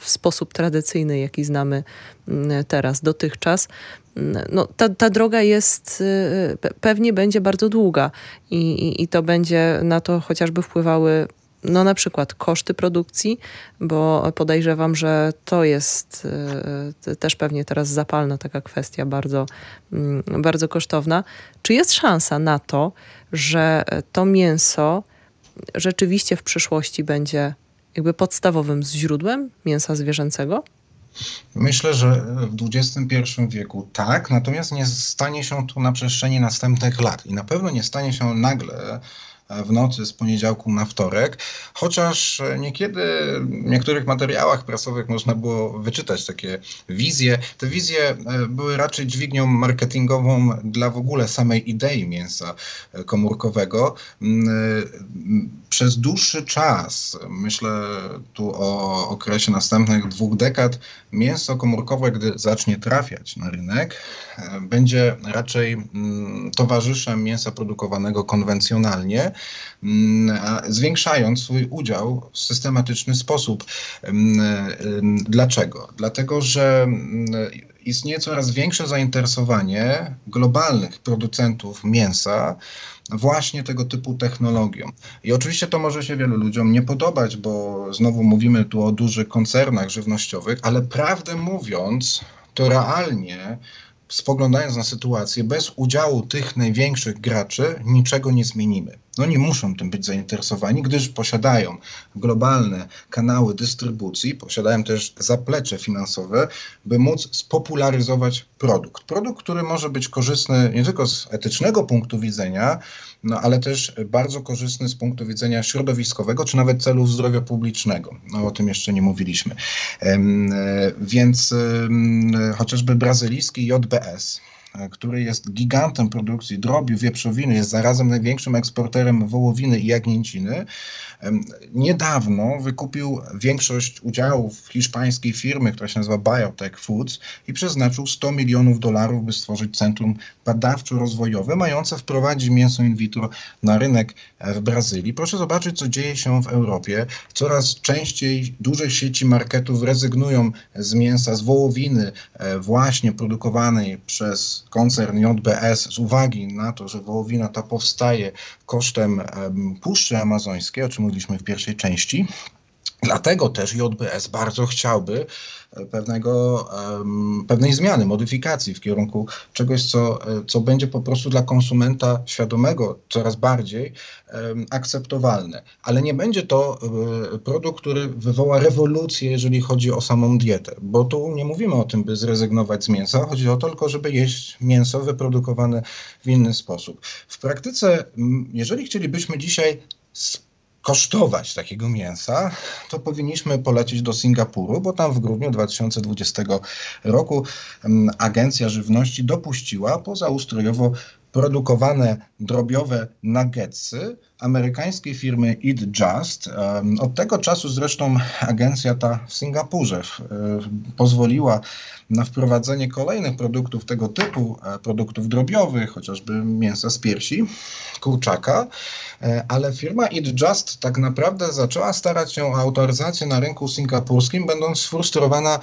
w sposób tradycyjny, jaki znamy mm, teraz, dotychczas. Mm, no, ta, ta droga jest, e, pewnie będzie bardzo długa i, i, i to będzie na to chociażby wpływały no na przykład koszty produkcji, bo podejrzewam, że to jest y, też pewnie teraz zapalna taka kwestia, bardzo, y, bardzo kosztowna. Czy jest szansa na to, że to mięso rzeczywiście w przyszłości będzie jakby podstawowym źródłem mięsa zwierzęcego? Myślę, że w XXI wieku tak, natomiast nie stanie się to na przestrzeni następnych lat i na pewno nie stanie się nagle w nocy z poniedziałku na wtorek, chociaż niekiedy w niektórych materiałach prasowych można było wyczytać takie wizje. Te wizje e, były raczej dźwignią marketingową dla w ogóle samej idei mięsa e, komórkowego. Mm, e, przez dłuższy czas, myślę tu o okresie następnych dwóch dekad, mięso komórkowe, gdy zacznie trafiać na rynek, będzie raczej mm, towarzyszem mięsa produkowanego konwencjonalnie, zwiększając swój udział w systematyczny sposób. Mm, mm, dlaczego? Dlatego, że istnieje coraz większe zainteresowanie globalnych producentów mięsa właśnie tego typu technologią. I oczywiście to może się wielu ludziom nie podobać, bo znowu mówimy tu o dużych koncernach żywnościowych, ale prawdę mówiąc, to realnie spoglądając na sytuację, bez udziału tych największych graczy niczego nie zmienimy. No nie muszą tym być zainteresowani, gdyż posiadają globalne kanały dystrybucji, posiadają też zaplecze finansowe, by móc spopularyzować produkt. Produkt, który może być korzystny nie tylko z etycznego punktu widzenia, no ale też bardzo korzystny z punktu widzenia środowiskowego, czy nawet celów zdrowia publicznego. No o tym jeszcze nie mówiliśmy. E, więc chociażby brazylijski JBS, E, który jest gigantem produkcji drobiu, wieprzowiny, jest zarazem największym eksporterem wołowiny i jagnięciny, niedawno wykupił większość udziałów hiszpańskiej firmy, która się nazywa Biotech Foods i przeznaczył 100 milionów dolarów, by stworzyć centrum badawczo-rozwojowe mające wprowadzić mięso in vitro na rynek e, w Brazylii. Proszę zobaczyć, co dzieje się w Europie. Coraz częściej duże sieci marketów rezygnują z mięsa, z wołowiny e, właśnie produkowanej przez koncern JBS z uwagi na to, że wołowina ta powstaje kosztem Puszczy Amazońskiej, o czym mówiliśmy w pierwszej części. Dlatego też JBS bardzo chciałby e, pewnego, pewnej zmiany, modyfikacji w kierunku czegoś, co, e, co będzie po prostu dla konsumenta świadomego coraz bardziej akceptowalne. Ale nie będzie to um, produkt, który wywoła rewolucję, jeżeli chodzi o samą dietę, bo tu nie mówimy o tym, by zrezygnować z mięsa, chodzi o to tylko, żeby jeść mięso wyprodukowane w inny sposób. W praktyce, jeżeli chcielibyśmy dzisiaj kosztować takiego mięsa, to powinniśmy polecieć do Singapuru, bo tam w grudniu 2020 roku Agencja Żywności dopuściła pozaustrojowo produkowane drobiowe nuggetsy amerykańskiej firmy Eat Just. Od tego czasu zresztą agencja ta w Singapurze e, pozwoliła na wprowadzenie kolejnych produktów tego typu, e, produktów drobiowych, chociażby mięsa z piersi, kurczaka, e, ale firma Eat Just tak naprawdę zaczęła starać się o autoryzację na rynku singapurskim, będąc sfrustrowana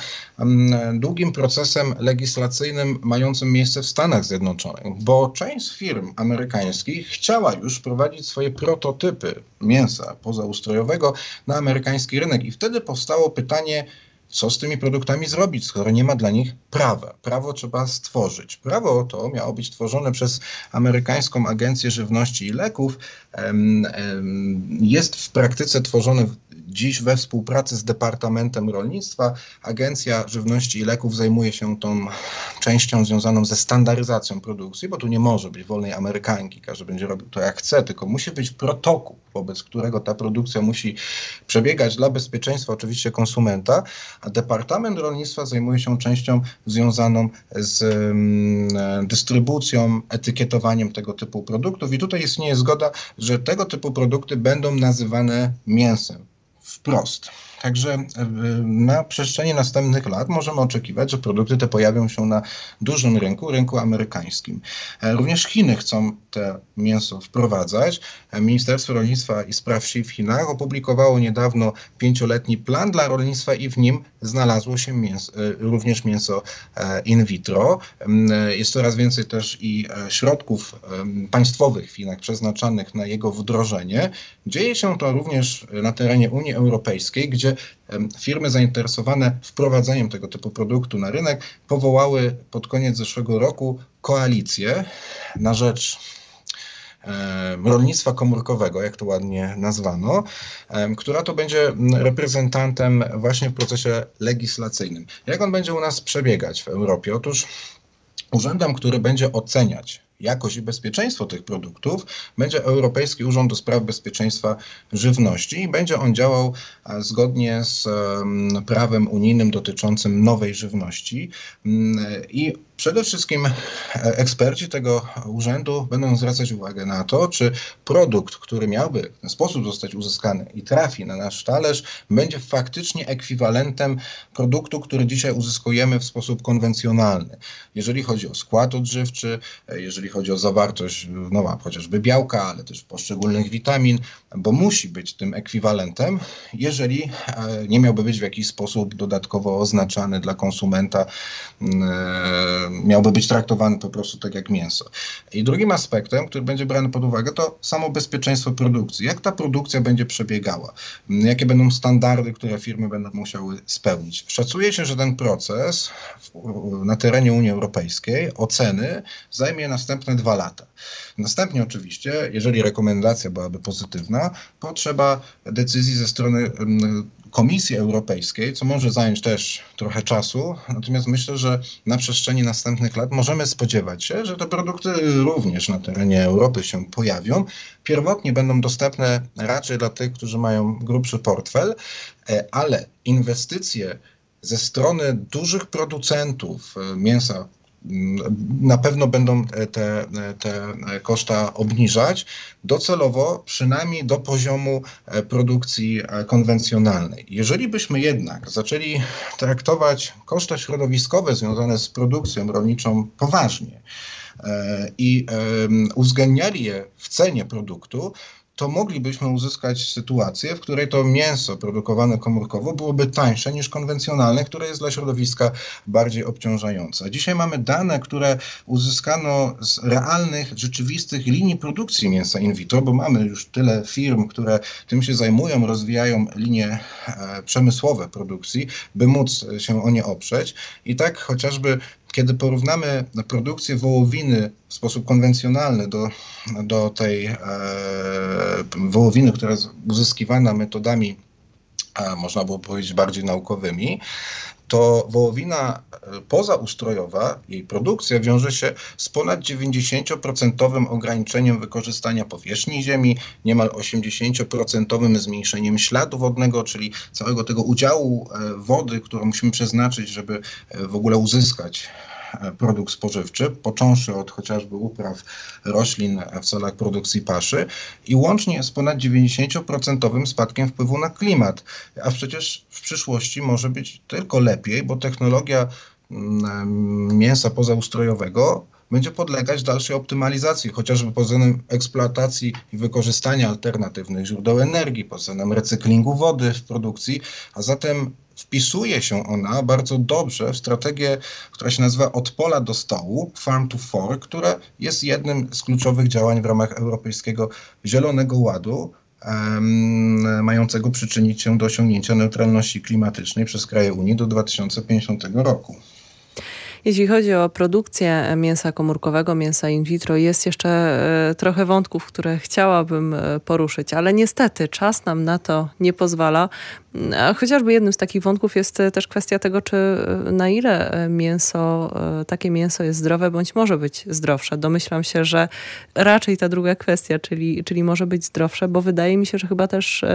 długim procesem legislacyjnym mającym miejsce w Stanach Zjednoczonych, bo część firm amerykańskich chciała już wprowadzić swoje prototypy mięsa pozaustrojowego na amerykański rynek i wtedy powstało pytanie, co z tymi produktami zrobić, skoro nie ma dla nich prawa. Prawo trzeba stworzyć. Prawo to miało być tworzone przez amerykańską Agencję Żywności i Leków. Jest w praktyce tworzone dziś we współpracy z Departamentem Rolnictwa. Agencja Żywności i Leków zajmuje się tą częścią związaną ze standaryzacją produkcji, bo tu nie może być wolnej Amerykanki, każdy będzie robił to jak chce, tylko musi być protokół, wobec którego ta produkcja musi przebiegać dla bezpieczeństwa oczywiście konsumenta, a Departament Rolnictwa zajmuje się częścią związaną z dystrybucją, etykietowaniem tego typu produktów i tutaj istnieje zgoda, że tego typu produkty będą nazywane mięsem wprost. Także e, na przestrzeni następnych lat możemy oczekiwać, że produkty te pojawią się na dużym rynku, rynku amerykańskim. E, również Chiny chcą te mięso wprowadzać. E, Ministerstwo Rolnictwa i Spraw Wsi w Chinach opublikowało niedawno pięcioletni plan dla rolnictwa i w nim znalazło się mięso, również mięso in vitro. Jest coraz więcej też i środków państwowych w Chinach przeznaczanych na jego wdrożenie. Dzieje się to również na terenie Unii Europejskiej, gdzie firmy zainteresowane wprowadzeniem tego typu produktu na rynek powołały pod koniec zeszłego roku koalicję na rzecz rolnictwa komórkowego, jak to ładnie nazwano, która to będzie reprezentantem właśnie w procesie legislacyjnym. Jak on będzie u nas przebiegać w Europie? Otóż urzędem, który będzie oceniać jakość i bezpieczeństwo tych produktów, będzie Europejski Urząd do Spraw Bezpieczeństwa Żywności i będzie on działał e, zgodnie z prawem unijnym dotyczącym nowej żywności. Mm, I Przede wszystkim e, eksperci tego urzędu będą zwracać uwagę na to, czy produkt, który miałby w ten sposób zostać uzyskany i trafi na nasz talerz, będzie faktycznie ekwiwalentem produktu, który dzisiaj uzyskujemy w sposób konwencjonalny. Jeżeli chodzi o skład odżywczy, e, jeżeli chodzi o zawartość, no chociażby białka, ale też poszczególnych witamin, bo musi być tym ekwiwalentem, jeżeli e, nie miałby być w jakiś sposób dodatkowo oznaczany dla konsumenta miałby być traktowany po prostu tak jak mięso. I drugim aspektem, który będzie brany pod uwagę, to samo bezpieczeństwo produkcji. Jak ta produkcja będzie przebiegała? Jakie będą standardy, które firmy będą musiały spełnić? Szacuje się, że ten proces na terenie Unii Europejskiej oceny zajmie następne dwa lata. Następnie oczywiście, jeżeli rekomendacja byłaby pozytywna, potrzeba decyzji ze strony Komisji Europejskiej, co może zająć też trochę czasu. Natomiast myślę, że na przestrzeni następnych lat możemy spodziewać się, że te produkty również na terenie Europy się pojawią. Pierwotnie będą dostępne raczej dla tych, którzy mają grubszy portfel, e, ale inwestycje ze strony dużych producentów e, mięsa na pewno będą te, te koszta obniżać, docelowo przynajmniej do poziomu e, produkcji e, konwencjonalnej. Jeżeli byśmy jednak zaczęli traktować koszta środowiskowe związane z produkcją rolniczą poważnie, e, i uwzględniali je w cenie produktu, to moglibyśmy uzyskać sytuację, w której to mięso produkowane komórkowo byłoby tańsze niż konwencjonalne, które jest dla środowiska bardziej obciążające. Dzisiaj mamy dane, które uzyskano z realnych, rzeczywistych linii produkcji mięsa in vitro, bo mamy już tyle firm, które tym się zajmują, rozwijają linie e, przemysłowe produkcji, by móc się o nie oprzeć. I tak chociażby kiedy porównamy produkcję wołowiny w sposób konwencjonalny do, do tej e, wołowiny, która jest uzyskiwana metodami, e, można było powiedzieć, bardziej naukowymi, to wołowina e, pozaustrojowa, jej produkcja wiąże się z ponad 90% ograniczeniem wykorzystania powierzchni ziemi, niemal 80% zmniejszeniem śladu wodnego, czyli całego tego udziału e, wody, którą musimy przeznaczyć, żeby e, w ogóle uzyskać produkt spożywczy, począwszy od chociażby upraw roślin w celach produkcji paszy i łącznie z ponad 90% spadkiem wpływu na klimat. A przecież w przyszłości może być tylko lepiej, bo technologia mm, mięsa pozaustrojowego będzie podlegać dalszej optymalizacji, chociażby pod względem eksploatacji i wykorzystania alternatywnych źródeł energii, pod względem recyklingu wody w produkcji, a zatem wpisuje się ona bardzo dobrze w strategię, która się nazywa od pola do stołu, farm to fork, które jest jednym z kluczowych działań w ramach Europejskiego Zielonego Ładu, mającego przyczynić się do osiągnięcia neutralności klimatycznej przez kraje Unii do 2050 roku. Jeśli chodzi o produkcję mięsa komórkowego, mięsa in vitro, jest jeszcze e, trochę wątków, które chciałabym e, poruszyć, ale niestety czas nam na to nie pozwala. A chociażby jednym z takich wątków jest e, też kwestia tego, czy na ile mięso, takie mięso jest zdrowe, bądź może być zdrowsze. Domyślam się, że raczej ta druga kwestia, czyli, czyli może być zdrowsze, bo wydaje mi się, że chyba też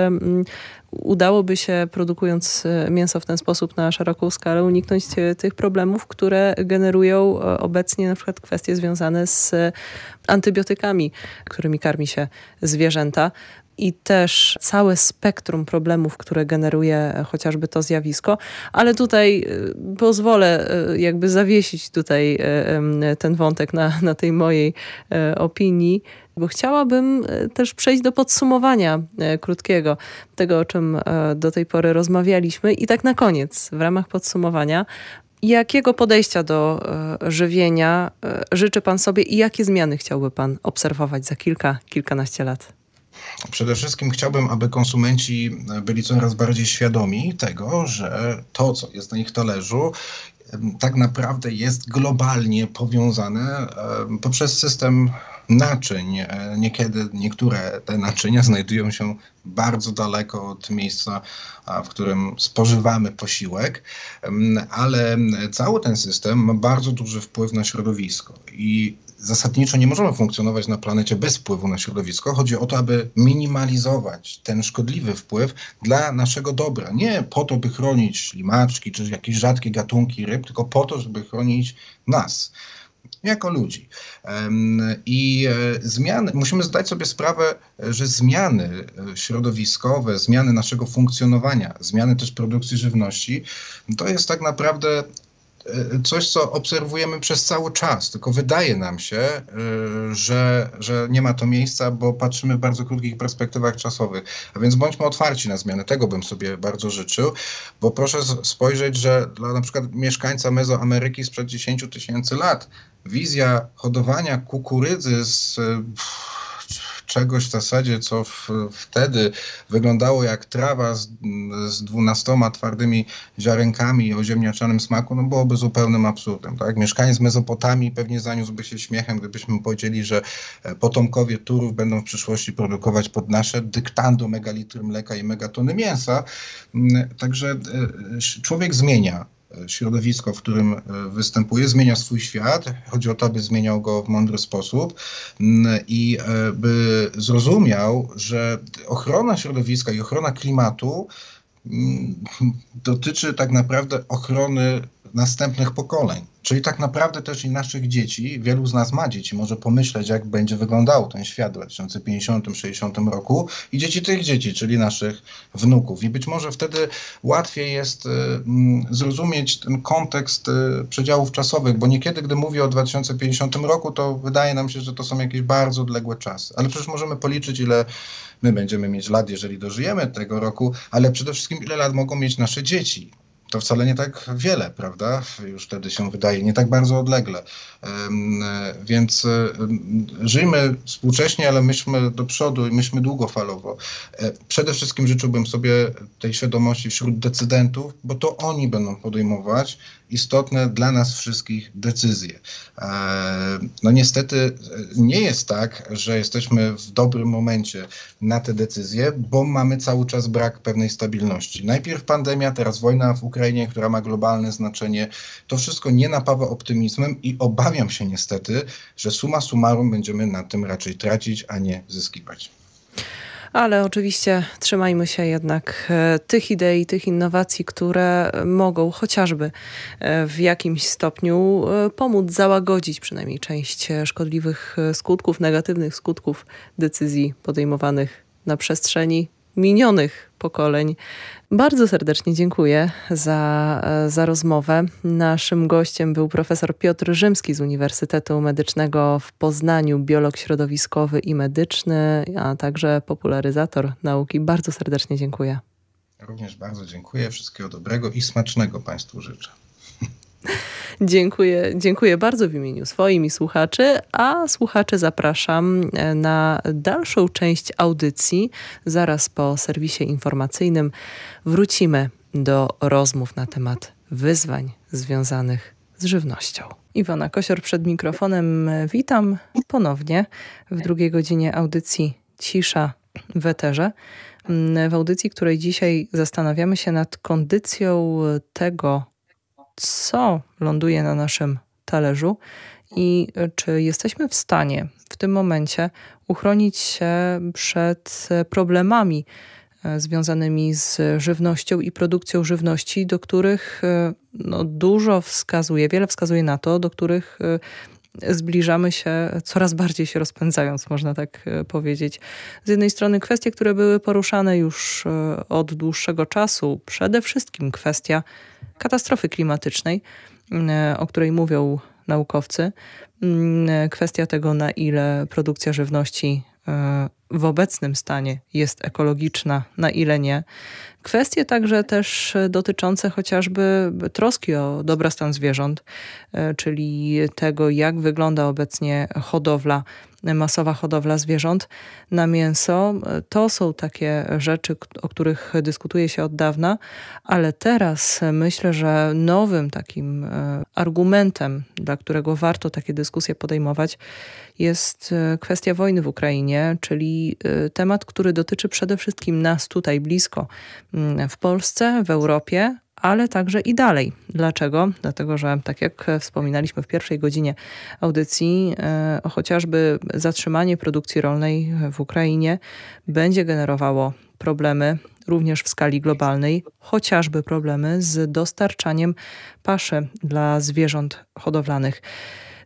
udałoby się, produkując e, mięso w ten sposób na szeroką skalę, uniknąć e, tych problemów, które generują e, obecnie na przykład kwestie związane z antybiotykami, którymi karmi się zwierzęta i też całe spektrum problemów, które generuje chociażby to zjawisko, ale tutaj pozwolę jakby zawiesić tutaj ten wątek na, na tej mojej opinii bo chciałabym e, też przejść do podsumowania e, krótkiego tego, o czym e, do tej pory rozmawialiśmy. I tak na koniec, w ramach podsumowania, jakiego podejścia do żywienia życzy Pan sobie i jakie zmiany chciałby Pan obserwować za kilka, kilkanaście lat? Przede wszystkim chciałbym, aby konsumenci byli coraz bardziej świadomi tego, że to, co jest na ich talerzu, tak naprawdę jest globalnie powiązane poprzez system naczyń. E, niekiedy niektóre te naczynia znajdują się bardzo daleko od miejsca, w którym spożywamy posiłek, ale cały ten system ma bardzo duży wpływ na środowisko i zasadniczo nie możemy funkcjonować na planecie bez wpływu na środowisko. Chodzi o to, aby minimalizować ten szkodliwy wpływ dla naszego dobra. Nie po to, by chronić ślimaczki czy jakieś rzadkie gatunki ryb, tylko po to, żeby chronić nas jako ludzi. I e, zmiany, musimy zdać sobie sprawę, że zmiany e, środowiskowe, zmiany naszego funkcjonowania, zmiany też produkcji żywności, to jest tak naprawdę E, coś, co obserwujemy przez cały czas, tylko wydaje nam się, że, że nie ma to miejsca, bo patrzymy w bardzo krótkich perspektywach czasowych. A więc bądźmy otwarci na zmiany. Tego bym sobie bardzo życzył, bo proszę spojrzeć, że dla na przykład mieszkańca Mezoameryki sprzed 10 tysięcy lat wizja hodowania kukurydzy z czegoś w zasadzie, co w, wtedy wyglądało jak trawa z, z dwunastoma twardymi ziarenkami o ziemniaczanym smaku, no byłoby zupełnym absurdem. Tak? Mieszkaniec Mezopotamii pewnie zaniósłby się śmiechem, gdybyśmy powiedzieli, że e, potomkowie Turów będą w przyszłości produkować pod nasze dyktando megalitry mleka i megatony mięsa. Mm, także e, człowiek zmienia środowisko, w którym e, występuje, zmienia swój świat. Chodzi o to, aby zmieniał go w mądry sposób i e, by zrozumiał, że ochrona środowiska i ochrona klimatu dotyczy tak naprawdę ochrony następnych pokoleń. Czyli tak naprawdę też i naszych dzieci, wielu z nas ma dzieci, może pomyśleć, jak będzie wyglądał ten świat w 2050-60 roku i dzieci tych dzieci, czyli naszych wnuków. I być może wtedy łatwiej jest y, mm, zrozumieć ten kontekst y, przedziałów czasowych, bo niekiedy, gdy mówię o 2050 roku, to wydaje nam się, że to są jakieś bardzo odległe czasy. Ale przecież możemy policzyć, ile my będziemy mieć lat, jeżeli dożyjemy tego roku, ale przede wszystkim ile lat mogą mieć nasze dzieci to wcale nie tak wiele, prawda? Już wtedy się wydaje, nie tak bardzo odlegle. Więc żyjmy współcześnie, ale myślmy do przodu i myślmy długofalowo. E, przede wszystkim życzyłbym sobie tej świadomości wśród decydentów, bo to oni będą podejmować istotne dla nas wszystkich decyzje. E, no niestety e, nie jest tak, że jesteśmy w dobrym momencie na te decyzje, bo mamy cały czas brak pewnej stabilności. Najpierw pandemia, teraz wojna w Ukrainie, która ma globalne znaczenie. To wszystko nie napawa optymizmem i obawiam się niestety, że suma summarum będziemy na tym raczej tracić, a nie zyskiwać. Ale oczywiście trzymajmy się jednak e, tych idei, tych innowacji, które mogą chociażby e, w jakimś stopniu e, pomóc załagodzić przynajmniej część szkodliwych skutków, negatywnych skutków decyzji podejmowanych na przestrzeni minionych pokoleń. Bardzo serdecznie dziękuję za, za rozmowę. Naszym gościem był profesor Piotr Rzymski z Uniwersytetu Medycznego w Poznaniu, biolog środowiskowy i medyczny, a także popularyzator nauki. Bardzo serdecznie dziękuję. Również bardzo dziękuję. Wszystkiego dobrego i smacznego Państwu życzę. (laughs) Dziękuję, dziękuję bardzo w imieniu swoim i słuchaczy, a słuchaczy zapraszam e, na dalszą część audycji. Zaraz po serwisie informacyjnym wrócimy do rozmów na temat wyzwań związanych z żywnością. Iwona Kosior przed mikrofonem. Witam ponownie w drugiej godzinie audycji Cisza w Eterze. W audycji, której dzisiaj zastanawiamy się nad kondycją tego, co ląduje na naszym talerzu i czy jesteśmy w stanie w tym momencie uchronić się przed problemami e, związanymi z żywnością i produkcją żywności, do których e, no, dużo wskazuje, wiele wskazuje na to, do których e, zbliżamy się, coraz bardziej się rozpędzając, można tak powiedzieć. Z jednej strony kwestie, które były poruszane już od dłuższego czasu, przede wszystkim kwestia katastrofy klimatycznej, mm, o której mówią naukowcy. Mm, kwestia tego, na ile produkcja żywności e, w obecnym stanie jest ekologiczna, na ile nie. Kwestie także też dotyczące chociażby troski o dobrostan zwierząt, e, czyli tego, jak wygląda obecnie hodowla masowa hodowla zwierząt na mięso. To są takie rzeczy, o których dyskutuje się od dawna, ale teraz myślę, że nowym takim e, argumentem, dla którego warto takie dyskusje podejmować, jest e, kwestia wojny w Ukrainie, czyli e, temat, który dotyczy przede wszystkim nas tutaj blisko, w Polsce, w Europie, ale także i dalej. Dlaczego? Dlatego, że tak jak wspominaliśmy w pierwszej godzinie audycji, e, chociażby zatrzymanie produkcji rolnej w Ukrainie będzie generowało problemy również w skali globalnej, chociażby problemy z dostarczaniem paszy dla zwierząt hodowlanych.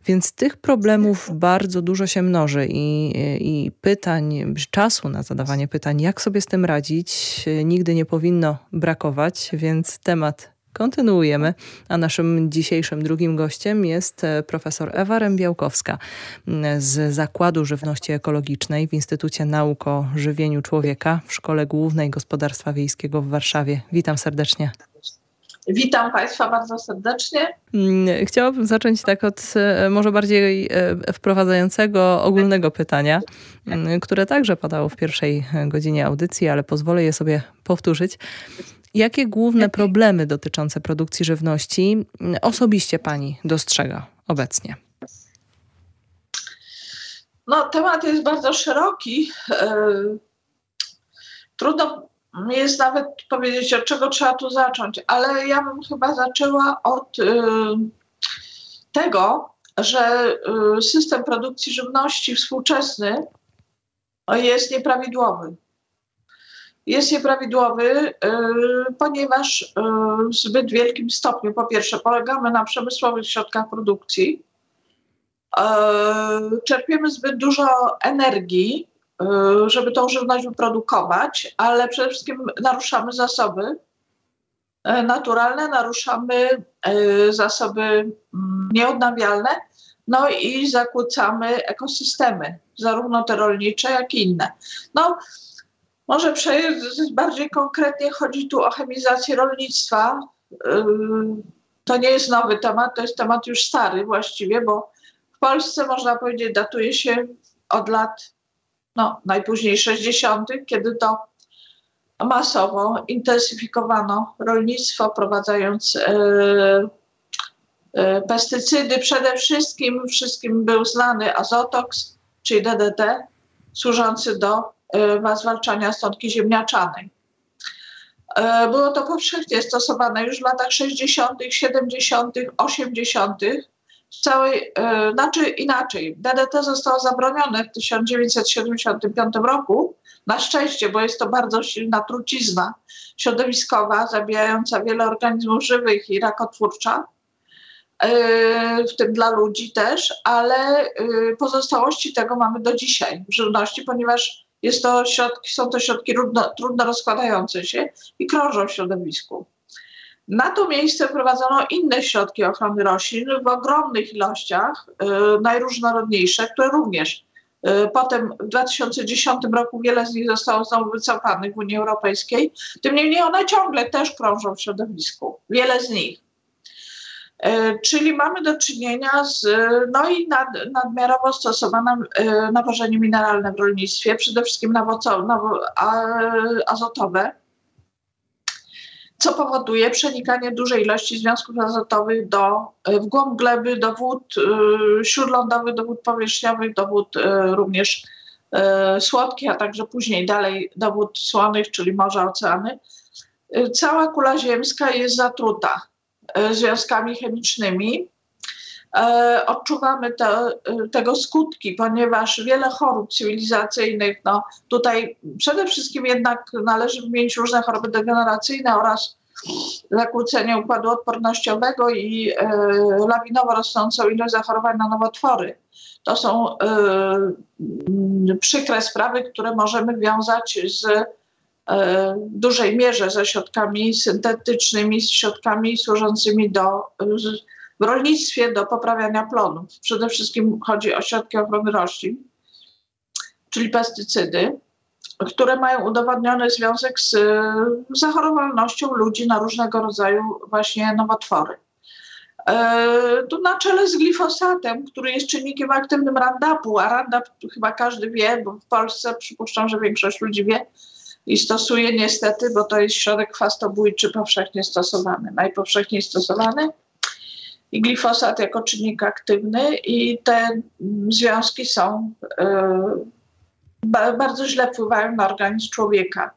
Więc tych problemów bardzo dużo się mnoży i, i pytań, czasu na zadawanie pytań, jak sobie z tym radzić, nigdy nie powinno brakować, więc temat kontynuujemy. A naszym dzisiejszym drugim gościem jest e, profesor Ewa Rębiałkowska z Zakładu Żywności Ekologicznej w Instytucie Nauk o Żywieniu Człowieka w Szkole Głównej Gospodarstwa Wiejskiego w Warszawie. Witam serdecznie. Witam Państwa bardzo serdecznie. Mm, chciałabym zacząć tak od e, może bardziej e, wprowadzającego ogólnego pytania, mm, które także padało w pierwszej godzinie audycji, ale pozwolę je sobie powtórzyć. Jakie główne problemy dotyczące produkcji żywności mm, osobiście Pani dostrzega obecnie? No, temat jest bardzo szeroki. E, trudno jest nawet powiedzieć, od czego trzeba tu zacząć, ale ja bym chyba zaczęła od y, tego, że y, system produkcji żywności współczesny jest nieprawidłowy. Jest nieprawidłowy, y, ponieważ w zbyt wielkim stopniu, po pierwsze, polegamy na przemysłowych środkach produkcji, czerpiemy zbyt dużo energii, żeby tą żywność wyprodukować, ale przede wszystkim naruszamy zasoby y, naturalne, naruszamy y, zasoby mm, nieodnawialne, no i zakłócamy ekosystemy, zarówno te rolnicze, jak i inne. No, może bardziej konkretnie chodzi tu o chemizację rolnictwa. To nie jest nowy temat, to jest temat już stary właściwie, bo w Polsce można powiedzieć datuje się od lat no, najpóźniej 60., kiedy to masowo intensyfikowano rolnictwo, wprowadzając e, e, pestycydy. Przede wszystkim wszystkim był znany azotoks, czyli DDT, służący do e, zwalczania stądki ziemniaczanej. Było to powszechnie stosowane już w latach 60., 70., 80. Całej, e, znaczy inaczej, DDT zostało zabronione w 1975 roku, na szczęście, bo jest to bardzo silna trucizna środowiskowa, zabijająca wiele organizmów żywych i rakotwórcza, e, w tym dla ludzi też, ale pozostałości tego mamy do dzisiaj w żywności, ponieważ jest to środki, są to środki trudno, trudno rozkładające się i krążą w środowisku. Na to miejsce wprowadzono inne środki ochrony roślin w ogromnych ilościach, yy, najróżnorodniejsze, które również yy, Potem w 2010 roku wiele z nich zostało znowu wycofanych w Unii Europejskiej. Tym niemniej one ciągle też krążą w środowisku. Wiele z nich. E, czyli mamy do czynienia z no i nad, nadmiarowo stosowanym e, nawożenie mineralne w rolnictwie, przede wszystkim nawoco, azotowe, co powoduje przenikanie dużej ilości związków azotowych do, e, w głąb gleby, do wód śródlądowych, do wód powierzchniowych, do wód również słodkich, a także później dalej do wód słonych, czyli morza, oceany. Cała kula ziemska jest zatruta E, związkami chemicznymi. E, odczuwamy te, e, tego skutki, ponieważ wiele chorób cywilizacyjnych, no tutaj przede wszystkim jednak należy wymienić różne choroby degeneracyjne oraz zakłócenie układu odpornościowego i e, lawinowo rosnącą ilość zachorowań na nowotwory. To są e, przykre sprawy, które możemy wiązać z E, w dużej mierze ze środkami syntetycznymi, z środkami służącymi do, w rolnictwie do poprawiania plonów. Przede wszystkim chodzi o środki ochrony roślin, czyli pestycydy, które mają udowodniony związek z zachorowalnością ludzi na różnego rodzaju właśnie nowotwory. E, tu na czele z glifosatem, który jest czynnikiem aktywnym Roundupu, a Roundup chyba każdy wie, bo w Polsce przypuszczam, że większość ludzi wie, i stosuje niestety, bo to jest środek chwastobójczy powszechnie stosowany, najpowszechniej stosowany. I glifosat jako czynnik aktywny, i te związki są y, bardzo źle wpływają na organizm człowieka,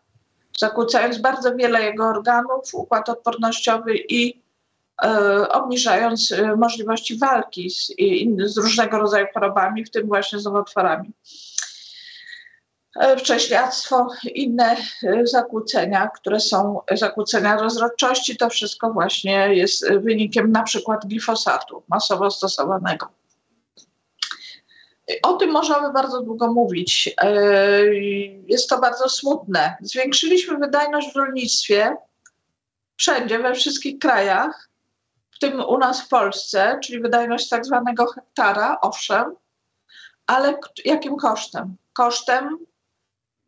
zakłócając bardzo wiele jego organów, układ odpornościowy i y, obniżając y, możliwości walki z, z różnego rodzaju chorobami, w tym właśnie z nowotworami. E, wcześniactwo, inne e, zakłócenia, które są zakłócenia rozrodczości, to wszystko właśnie jest wynikiem na przykład glifosatu masowo stosowanego. O tym możemy bardzo długo mówić. E, jest to bardzo smutne. Zwiększyliśmy wydajność w rolnictwie wszędzie, we wszystkich krajach, w tym u nas w Polsce, czyli wydajność tak zwanego hektara, owszem, ale jakim kosztem? Kosztem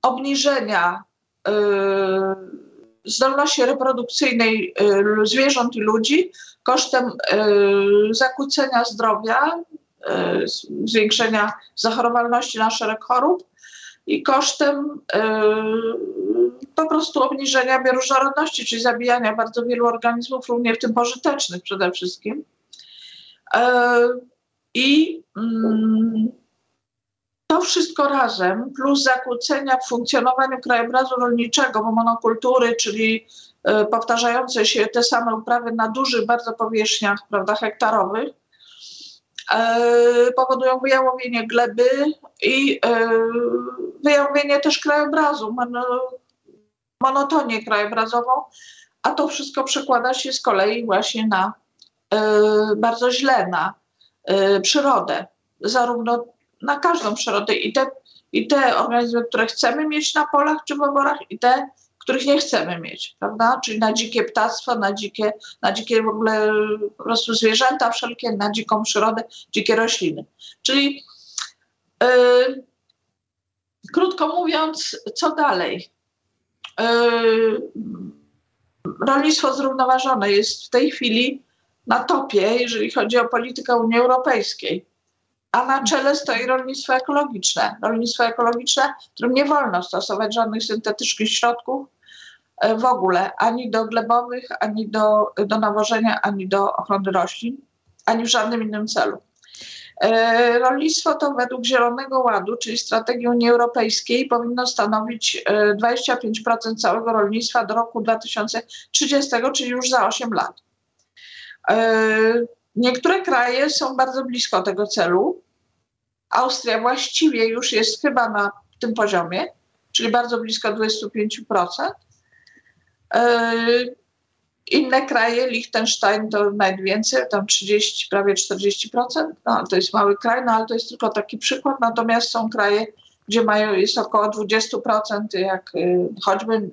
obniżenia y, zdolności reprodukcyjnej y, zwierząt i ludzi kosztem y, zakłócenia zdrowia, zwiększenia zachorowalności na szereg chorób i kosztem po prostu obniżenia bioróżnorodności, czyli zabijania bardzo wielu organizmów, również w tym pożytecznych przede wszystkim. I mm, to wszystko razem, plus zakłócenia w funkcjonowaniu krajobrazu rolniczego, bo monokultury, czyli y, powtarzające się te same uprawy na dużych bardzo powierzchniach, prawda, hektarowych, y, powodują wyjałowienie gleby i y, wyjałowienie też krajobrazu, monotonię krajobrazową, a to wszystko przekłada się z kolei właśnie na bardzo źle na przyrodę, zarówno na każdą przyrodę i te, i te organizmy, które chcemy mieć na polach czy w oborach i te, których nie chcemy mieć, prawda? Czyli na dzikie ptactwo, na dzikie, na dzikie w ogóle po prostu zwierzęta wszelkie, na dziką przyrodę, dzikie rośliny. Czyli yy, krótko mówiąc, co dalej? Yy, rolnictwo zrównoważone jest w tej chwili na topie, jeżeli chodzi o politykę Unii Europejskiej a na czele stoi rolnictwo ekologiczne. Rolnictwo ekologiczne, w którym nie wolno stosować żadnych syntetycznych środków e, w ogóle, ani do glebowych, ani do, do nawożenia, ani do ochrony roślin, ani w żadnym innym celu. E, rolnictwo to według Zielonego Ładu, czyli strategii Unii Europejskiej, powinno stanowić 25% całego rolnictwa do roku 2030, czyli już za 8 lat. Niektóre kraje są bardzo blisko tego celu. Austria właściwie już jest chyba na tym poziomie, czyli bardzo blisko 25%. E, inne kraje, Liechtenstein to nawet więcej, tam 30, prawie 40%, no, to jest mały kraj, no ale to jest tylko taki przykład. Natomiast są kraje, gdzie mają, jest około 20%, jak y, choćby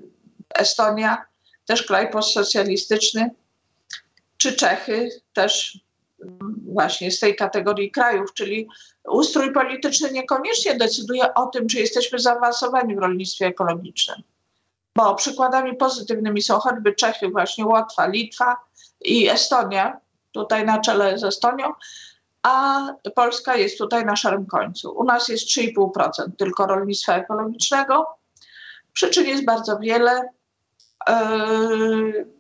Estonia, też kraj postsocjalistyczny, czy Czechy, też właśnie z tej kategorii krajów, czyli ustrój polityczny niekoniecznie decyduje o tym, czy jesteśmy zaawansowani w rolnictwie ekologicznym. Bo przykładami pozytywnymi są choćby Czechy, właśnie Łotwa, Litwa i Estonia, tutaj na czele z Estonią, a Polska jest tutaj na szarym końcu. U nas jest 3,5% tylko rolnictwa ekologicznego. Przyczyn jest bardzo wiele. Yy,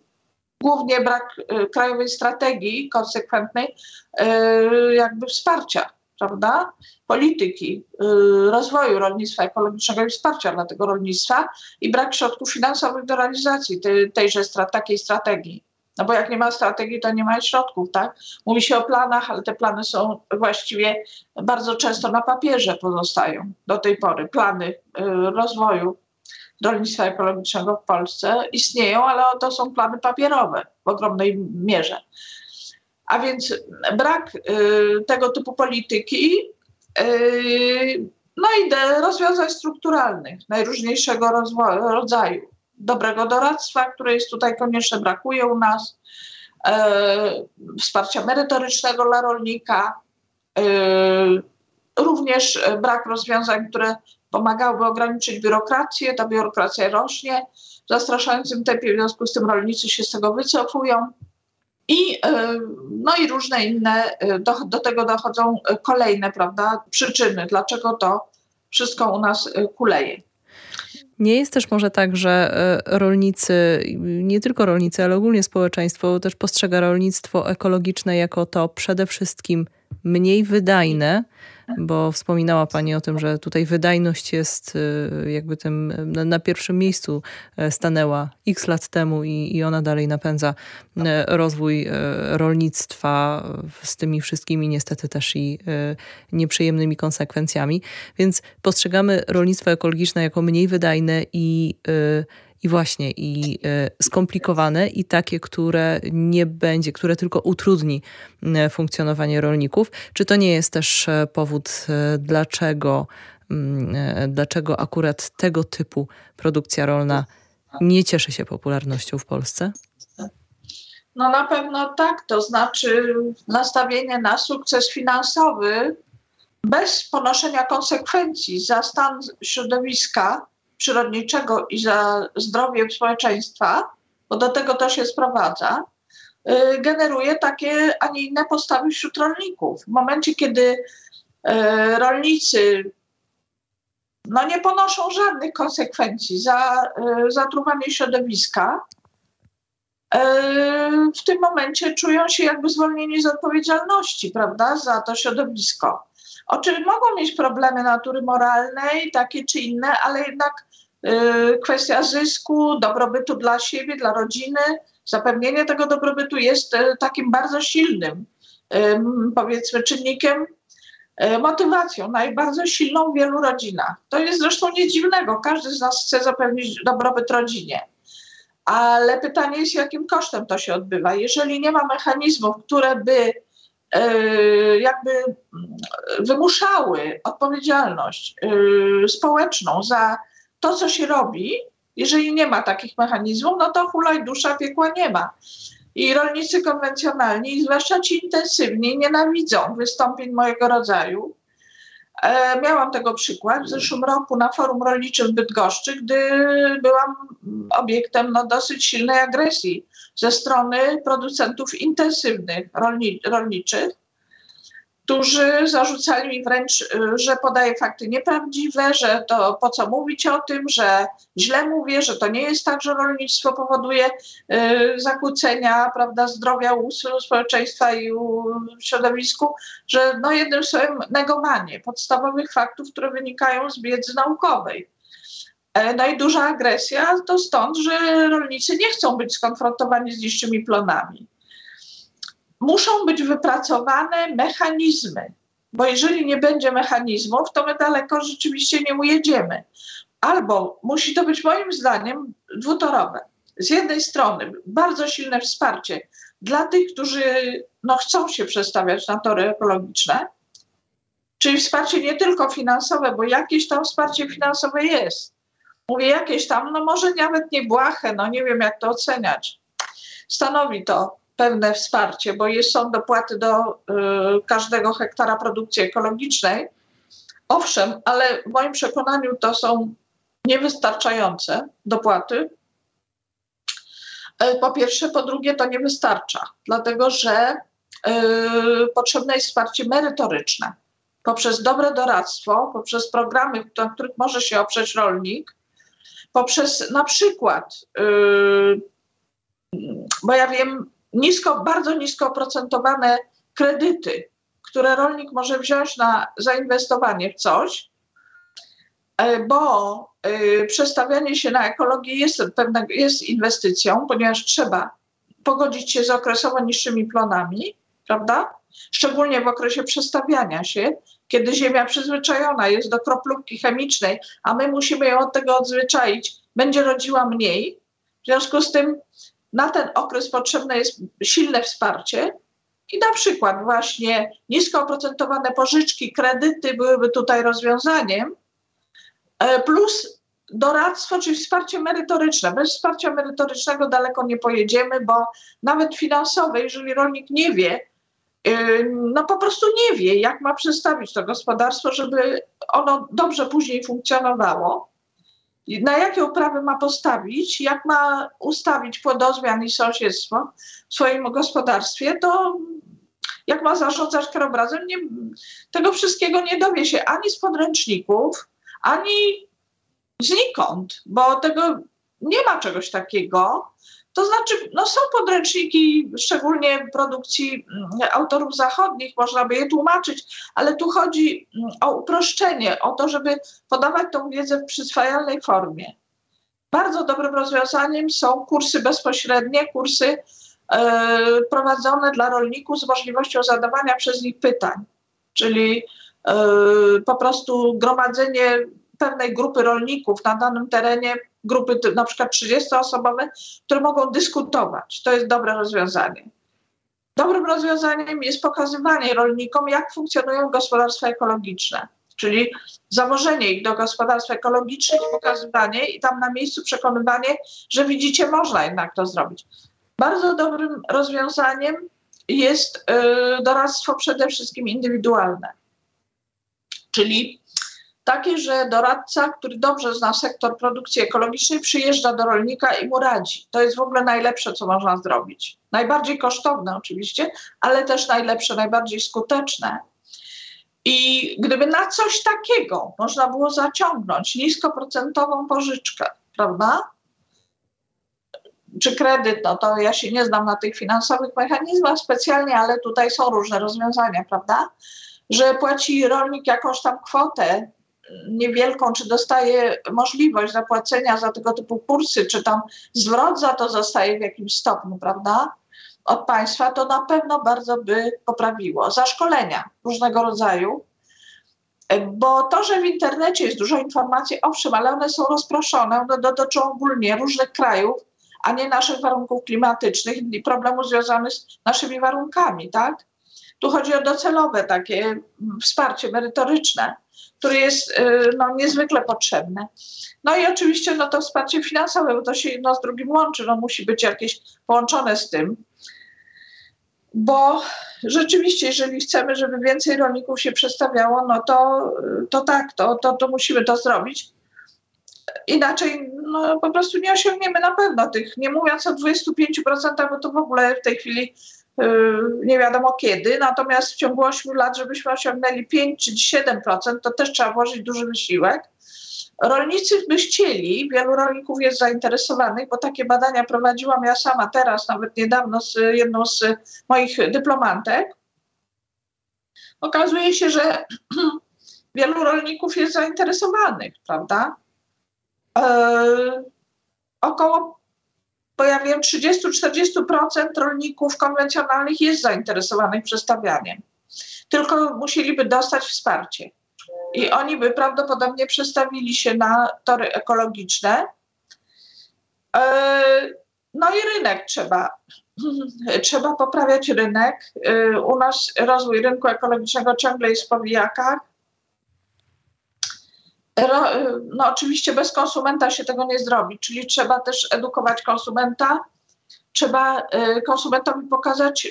głównie brak y, krajowej strategii konsekwentnej, y, jakby wsparcia, prawda? Polityki y, rozwoju rolnictwa ekologicznego i wsparcia dla tego rolnictwa i brak środków finansowych do realizacji tej, tejże takiej strategii. No bo jak nie ma strategii, to nie ma środków, tak? Mówi się o planach, ale te plany są właściwie bardzo często na papierze pozostają do tej pory. Plany rozwoju rolnictwa ekologicznego w Polsce istnieją, ale to są plany papierowe w ogromnej mierze. A więc brak y, tego typu polityki, y, no i rozwiązań strukturalnych najróżniejszego rozwoju, rodzaju. Dobrego doradztwa, które jest tutaj konieczne, brakuje u nas, y, wsparcia merytorycznego dla rolnika, y, również brak rozwiązań, które pomagałyby ograniczyć biurokrację. Ta biurokracja rośnie w zastraszającym tempie, w związku z tym rolnicy się z tego wycofują. I, e, no i różne inne, e, do, do tego dochodzą kolejne prawda, przyczyny, dlaczego to wszystko u nas e, kuleje. Nie jest też może tak, że rolnicy, nie tylko rolnicy, ale ogólnie społeczeństwo też postrzega rolnictwo ekologiczne jako to przede wszystkim mniej wydajne, bo wspominała Pani o tym, że tutaj wydajność jest y, jakby tym na pierwszym miejscu e, stanęła x lat temu i, i ona dalej napędza e, rozwój e, rolnictwa z tymi wszystkimi niestety też i nieprzyjemnymi konsekwencjami. Więc postrzegamy rolnictwo ekologiczne jako mniej wydajne i i właśnie i e, skomplikowane i takie, które nie będzie, które tylko utrudni e, funkcjonowanie rolników. Czy to nie jest też e, powód, dlaczego, mm, dlaczego akurat tego typu produkcja rolna nie cieszy się popularnością w Polsce? No na pewno tak, to znaczy nastawienie na sukces finansowy bez ponoszenia konsekwencji za stan środowiska przyrodniczego i za zdrowie społeczeństwa, bo do tego to się sprowadza, y, generuje takie, a nie inne postawy wśród rolników. W momencie, kiedy y, rolnicy no, nie ponoszą żadnych konsekwencji za y, zatruwanie środowiska, w tym momencie czują się jakby zwolnieni z odpowiedzialności, prawda, za to środowisko. Oczywiście mogą mieć problemy natury moralnej, takie czy inne, ale jednak kwestia zysku, dobrobytu dla siebie, dla rodziny, zapewnienie tego dobrobytu jest y, takim bardzo silnym, y, powiedzmy, czynnikiem, motywacją, najbardziej silną w wielu rodzinach. To jest zresztą nie dziwnego. Każdy z nas chce zapewnić dobrobyt rodzinie. Ale pytanie jest, jakim kosztem to się odbywa. Jeżeli nie ma mechanizmów, które by jakby wymuszały odpowiedzialność społeczną za to, co się robi, jeżeli nie ma takich mechanizmów, no to hulaj dusza piekła nie ma. I rolnicy konwencjonalni, zwłaszcza ci intensywni, nienawidzą wystąpień mojego rodzaju. E, miałam tego przykład w zeszłym roku na forum rolniczym w Bydgoszczy, gdy byłam obiektem no, dosyć silnej agresji ze strony producentów intensywnych rolni rolniczych. Którzy zarzucali mi wręcz, y, że podaję fakty nieprawdziwe, że to po co mówić o tym, że źle mówię, że to nie jest tak, że rolnictwo powoduje y, zakłócenia prawda, zdrowia u społeczeństwa i u środowisku, że no jednym słowem negowanie podstawowych faktów, które wynikają z wiedzy naukowej. E, no i duża agresja to stąd, że rolnicy nie chcą być skonfrontowani z niższymi plonami muszą być wypracowane mechanizmy, bo jeżeli nie będzie mechanizmów, to my daleko rzeczywiście nie ujedziemy. Albo musi to być moim zdaniem dwutorowe. Z jednej strony bardzo silne wsparcie dla tych, którzy no, chcą się przestawiać na tory ekologiczne, czyli wsparcie nie tylko finansowe, bo jakieś tam wsparcie finansowe jest. Mówię jakieś tam, no może nawet nie błahe, no nie wiem jak to oceniać. Stanowi to pewne wsparcie, bo są dopłaty do y, każdego hektara produkcji ekologicznej. Owszem, ale w moim przekonaniu to są niewystarczające dopłaty. Y, po pierwsze, po drugie, to nie wystarcza, dlatego że y, potrzebne jest wsparcie merytoryczne poprzez dobre doradztwo, poprzez programy, na których może się oprzeć rolnik, poprzez na przykład, y, bo ja wiem, nisko, bardzo nisko oprocentowane kredyty, które rolnik może wziąć na zainwestowanie w coś, e, bo e, przestawianie się na ekologię jest, pewne, jest inwestycją, ponieważ trzeba pogodzić się z okresowo niższymi plonami, prawda? Szczególnie w okresie przestawiania się, kiedy ziemia przyzwyczajona jest do kroplówki chemicznej, a my musimy ją od tego odzwyczaić, będzie rodziła mniej. W związku z tym na ten okres potrzebne jest silne wsparcie i na przykład właśnie nisko oprocentowane pożyczki, kredyty byłyby tutaj rozwiązaniem, e, plus doradztwo, czyli wsparcie merytoryczne. Bez wsparcia merytorycznego daleko nie pojedziemy, bo nawet finansowe, jeżeli rolnik nie wie, e, no po prostu nie wie, jak ma przestawić to gospodarstwo, żeby ono dobrze później funkcjonowało, na jakie uprawy ma postawić, jak ma ustawić płodozmian i sąsiedztwo w swoim gospodarstwie, to jak ma zarządzać krajobrazem, nie, tego wszystkiego nie dowie się ani z podręczników, ani znikąd, bo tego nie ma czegoś takiego. To znaczy, no są podręczniki, szczególnie produkcji mm, autorów zachodnich, można by je tłumaczyć, ale tu chodzi mm, o uproszczenie, o to, żeby podawać tą wiedzę w przyswajalnej formie. Bardzo dobrym rozwiązaniem są kursy bezpośrednie, kursy e, prowadzone dla rolników z możliwością zadawania przez nich pytań, czyli e, po prostu gromadzenie pewnej grupy rolników na danym terenie, grupy na przykład 30-osobowe, które mogą dyskutować. To jest dobre rozwiązanie. Dobrym rozwiązaniem jest pokazywanie rolnikom, jak funkcjonują gospodarstwa ekologiczne, czyli założenie ich do gospodarstw ekologicznych, pokazywanie i tam na miejscu przekonywanie, że widzicie, można jednak to zrobić. Bardzo dobrym rozwiązaniem jest y, doradztwo przede wszystkim indywidualne, czyli takie, że doradca, który dobrze zna sektor produkcji ekologicznej, przyjeżdża do rolnika i mu radzi. To jest w ogóle najlepsze, co można zrobić. Najbardziej kosztowne oczywiście, ale też najlepsze, najbardziej skuteczne. I gdyby na coś takiego można było zaciągnąć niskoprocentową pożyczkę, prawda? Czy kredyt, no to ja się nie znam na tych finansowych mechanizmach specjalnie, ale tutaj są różne rozwiązania, prawda? Że płaci rolnik jakąś tam kwotę niewielką, czy dostaje możliwość zapłacenia za tego typu kursy, czy tam zwrot za to zostaje w jakimś stopniu, prawda? Od państwa, to na pewno bardzo by poprawiło. Zaszkolenia różnego rodzaju, bo to, że w internecie jest dużo informacji, owszem, ale one są rozproszone, one dotyczą ogólnie różnych krajów, a nie naszych warunków klimatycznych i problemów związanych z naszymi warunkami, tak? Tu chodzi o docelowe takie wsparcie merytoryczne które jest y, no, niezwykle potrzebne. No i oczywiście no, to wsparcie finansowe, bo to się jedno z drugim łączy, no, musi być jakieś połączone z tym. Bo rzeczywiście, jeżeli chcemy, żeby więcej rolników się przestawiało, no to, to tak, to, to, to musimy to zrobić. Inaczej no, po prostu nie osiągniemy na pewno tych, nie mówiąc o 25%, bo to w ogóle w tej chwili nie wiadomo kiedy, natomiast w ciągu 8 lat, żebyśmy osiągnęli 5 czy 7%, to też trzeba włożyć duży wysiłek. Rolnicy by chcieli, wielu rolników jest zainteresowanych, bo takie badania prowadziłam ja sama teraz, nawet niedawno z jedną z moich dyplomantek. Okazuje się, że (clears throat) wielu rolników jest zainteresowanych, prawda? E, około, bo ja wiem, 30-40% rolników konwencjonalnych jest zainteresowanych przestawianiem. Tylko musieliby dostać wsparcie. I oni by prawdopodobnie przestawili się na tory ekologiczne. E, no i rynek trzeba. (laughs) Trzeba poprawiać rynek. E, u nas rozwój rynku ekologicznego ciągle jest w powijakach. No oczywiście bez konsumenta się tego nie zrobi, czyli trzeba też edukować konsumenta, trzeba e, konsumentowi pokazać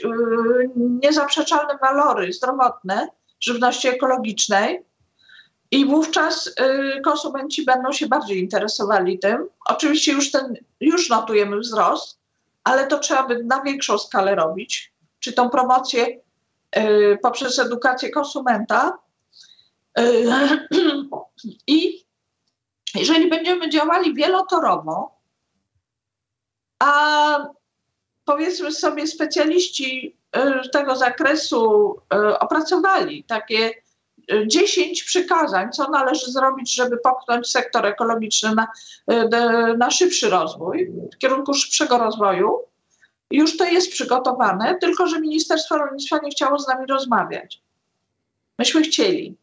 niezaprzeczalne walory zdrowotne żywności ekologicznej, i wówczas y, konsumenci będą się bardziej interesowali tym. Oczywiście już, ten, już notujemy wzrost, ale to trzeba by na większą skalę robić. Czy tą promocję y, poprzez edukację konsumenta. Y, (clears throat) I jeżeli będziemy działali wielotorowo, a powiedzmy sobie specjaliści tego zakresu opracowali takie 10 przykazań, co należy zrobić, żeby popchnąć sektor ekologiczny na, na szybszy rozwój, w kierunku szybszego rozwoju. Już to jest przygotowane, tylko że Ministerstwo Rolnictwa nie chciało z nami rozmawiać. Myśmy chcieli,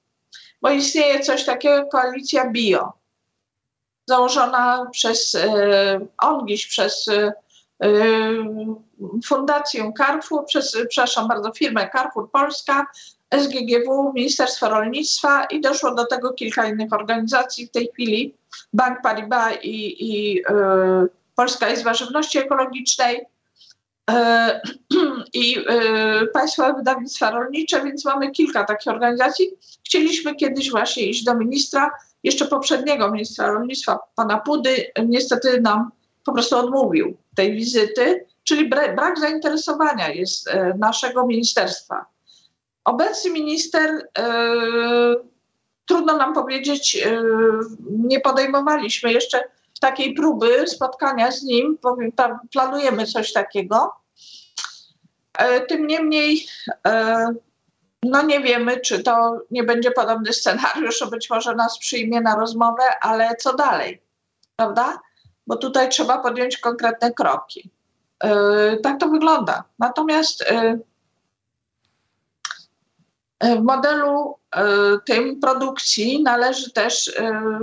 bo istnieje coś takiego jak koalicja bio, założona przez e, ONGiś, przez e, Fundację Carrefour, przez, przepraszam bardzo, firmę Carrefour Polska, SGGW, Ministerstwo Rolnictwa i doszło do tego kilka innych organizacji. W tej chwili Bank Paribas i, i y, Polska Izba Żywności Ekologicznej (clears throat) i y, Państwowe Wydawnictwa Rolnicze, więc mamy kilka takich organizacji. Chcieliśmy kiedyś właśnie iść do ministra, jeszcze poprzedniego ministra rolnictwa, pana Pudy, niestety nam po prostu odmówił tej wizyty, czyli brak zainteresowania jest naszego ministerstwa Obecny minister, e, trudno nam powiedzieć, e, nie podejmowaliśmy jeszcze takiej próby spotkania z nim, powiem, planujemy coś takiego. E, tym niemniej, no nie wiemy, czy to nie będzie podobny scenariusz, być może nas przyjmie na rozmowę, ale co dalej, prawda? Bo tutaj trzeba podjąć konkretne kroki. Tak to wygląda. Natomiast w modelu e, tym produkcji należy też e,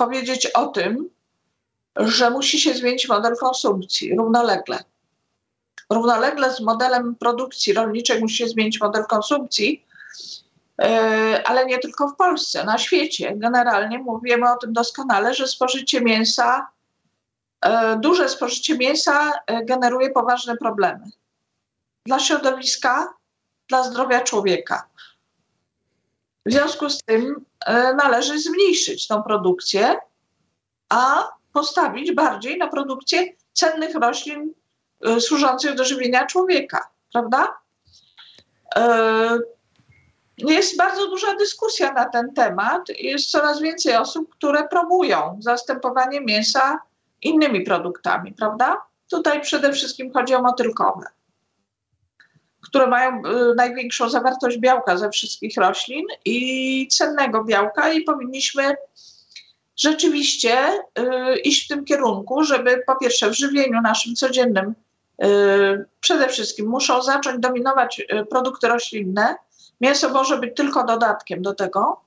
powiedzieć o tym, że musi się zmienić model konsumpcji równolegle. Równolegle z modelem produkcji rolniczej musi się zmienić model konsumpcji, e, ale nie tylko w Polsce, na świecie. Generalnie mówimy o tym doskonale, że spożycie mięsa, duże spożycie mięsa generuje poważne problemy dla środowiska, dla zdrowia człowieka. W związku z tym e, należy zmniejszyć tą produkcję, a postawić bardziej na produkcję cennych roślin e, służących do żywienia człowieka, prawda? E, jest bardzo duża dyskusja na ten temat. Jest coraz więcej osób, które promują zastępowanie mięsa innymi produktami, prawda? Tutaj przede wszystkim chodzi o motylkowe które mają y, największą zawartość białka ze wszystkich roślin i cennego białka i powinniśmy rzeczywiście y, iść w tym kierunku, żeby po pierwsze w żywieniu naszym codziennym y, przede wszystkim muszą zacząć dominować produkty roślinne. Mięso może być tylko dodatkiem do tego.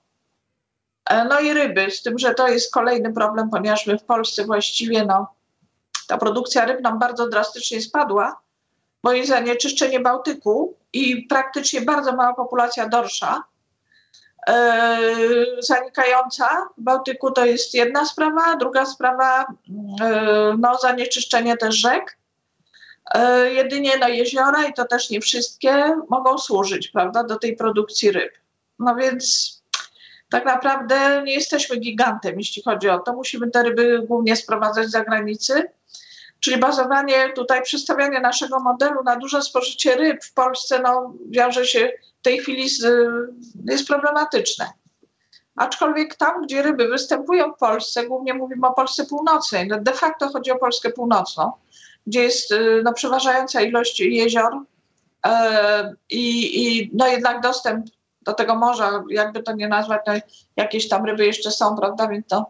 E, no i ryby, z tym, że to jest kolejny problem, ponieważ my w Polsce właściwie no, ta produkcja ryb nam bardzo drastycznie spadła bo jest zanieczyszczenie Bałtyku i praktycznie bardzo mała populacja dorsza e, zanikająca w Bałtyku to jest jedna sprawa, druga sprawa e, no, zanieczyszczenie też rzek. E, jedynie no, jeziora i to też nie wszystkie mogą służyć prawda, do tej produkcji ryb. No więc tak naprawdę nie jesteśmy gigantem, jeśli chodzi o to. Musimy te ryby głównie sprowadzać z zagranicy Czyli bazowanie tutaj, przestawianie naszego modelu na duże spożycie ryb w Polsce no, wiąże się w tej chwili z, jest problematyczne. Aczkolwiek tam, gdzie ryby występują w Polsce, głównie mówimy o Polsce Północnej, no de facto chodzi o Polskę Północną, gdzie jest y, no, przeważająca ilość jezior yy, i no, jednak dostęp do tego morza, jakby to nie nazwać, no, jakieś tam ryby jeszcze są, prawda, więc to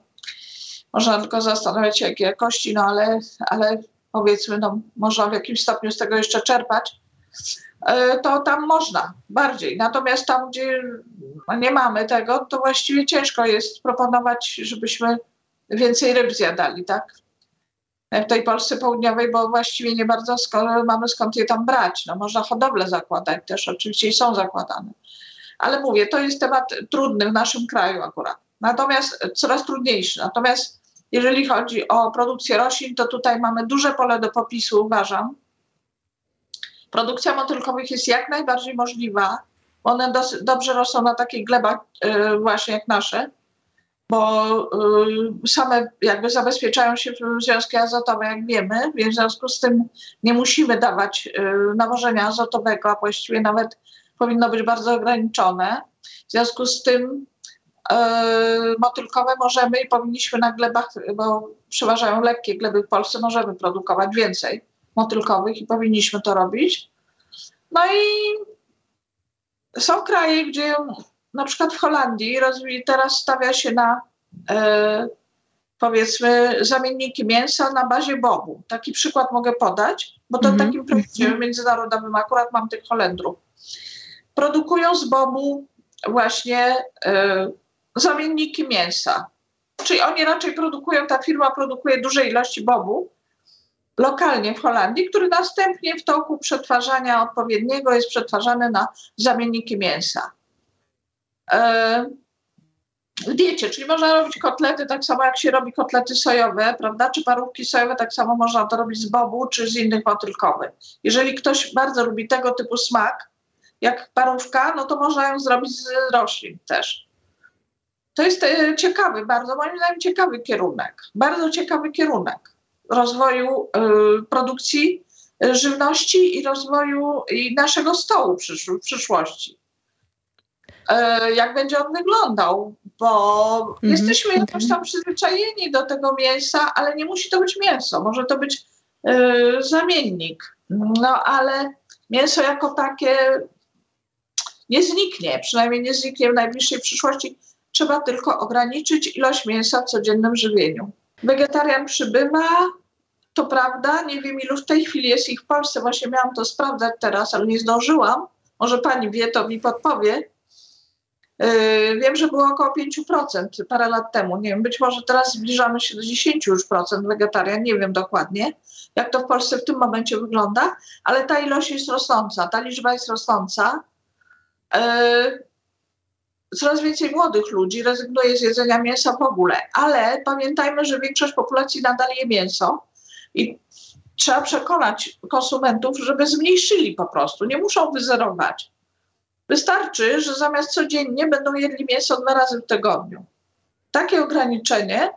można tylko zastanawiać się, jakie jakości, no ale, ale powiedzmy, no, można w jakimś stopniu z tego jeszcze czerpać. E, to tam można bardziej. Natomiast tam, gdzie nie mamy tego, to właściwie ciężko jest proponować, żebyśmy więcej ryb zjadali, tak? W tej Polsce Południowej, bo właściwie nie bardzo skoro mamy skąd je tam brać. No można hodowlę zakładać też, oczywiście i są zakładane. Ale mówię, to jest temat trudny w naszym kraju akurat. Natomiast coraz trudniejszy. Natomiast jeżeli chodzi o produkcję roślin, to tutaj mamy duże pole do popisu, uważam Produkcja motylkowych jest jak najbardziej możliwa. One dobrze rosną na takich glebach y, właśnie jak nasze, bo y, same jakby zabezpieczają się w związki azotowe, jak wiemy, więc w związku z tym nie musimy dawać y, nawożenia azotowego, a właściwie nawet powinno być bardzo ograniczone. W związku z tym motylkowe możemy i powinniśmy na glebach, bo przeważają lekkie gleby w Polsce, możemy produkować więcej motylkowych i powinniśmy to robić. No i są kraje, gdzie na przykład w Holandii teraz stawia się na e, powiedzmy zamienniki mięsa na bazie bobu. Taki przykład mogę podać, bo to mm -hmm. w takim projekcie -hmm. międzynarodowym akurat mam tych Holendrów. Produkują z bobu właśnie e, zamienniki mięsa. Czyli oni raczej produkują, ta firma produkuje duże ilości bobu, lokalnie w Holandii, który następnie w toku przetwarzania odpowiedniego jest przetwarzany na zamienniki mięsa. E, w diecie, czyli można robić kotlety tak samo jak się robi kotlety sojowe, prawda, czy parówki sojowe, tak samo można to robić z bobu czy z innych motylkowych. Jeżeli ktoś bardzo lubi tego typu smak, jak parówka, no to można ją zrobić z roślin też. To jest e, ciekawy, bardzo moim zdaniem ciekawy kierunek. Bardzo ciekawy kierunek rozwoju y, produkcji y, żywności i rozwoju i naszego stołu w przyszłości. E, jak będzie on wyglądał, bo mhm. jesteśmy jakoś tam przyzwyczajeni do tego mięsa, ale nie musi to być mięso, może to być y, zamiennik. No ale mięso jako takie nie zniknie, przynajmniej nie zniknie w najbliższej przyszłości. Trzeba tylko ograniczyć ilość mięsa w codziennym żywieniu. Wegetarian przybywa, to prawda, nie wiem ilu w tej chwili jest ich w Polsce, właśnie miałam to sprawdzać teraz, ale nie zdążyłam. Może pani wie, to mi podpowie. Yy, wiem, że było około 5% parę lat temu. Nie wiem, być może teraz zbliżamy się do 10 już procent wegetarian, nie wiem dokładnie, jak to w Polsce w tym momencie wygląda, ale ta ilość jest rosnąca, ta liczba jest rosnąca. Yy, coraz więcej młodych ludzi rezygnuje z jedzenia mięsa w ogóle, ale pamiętajmy, że większość populacji nadal je mięso i trzeba przekonać konsumentów, żeby zmniejszyli po prostu, nie muszą wyzerować. Wystarczy, że zamiast codziennie będą jedli mięso dwa razy w tygodniu. Takie ograniczenie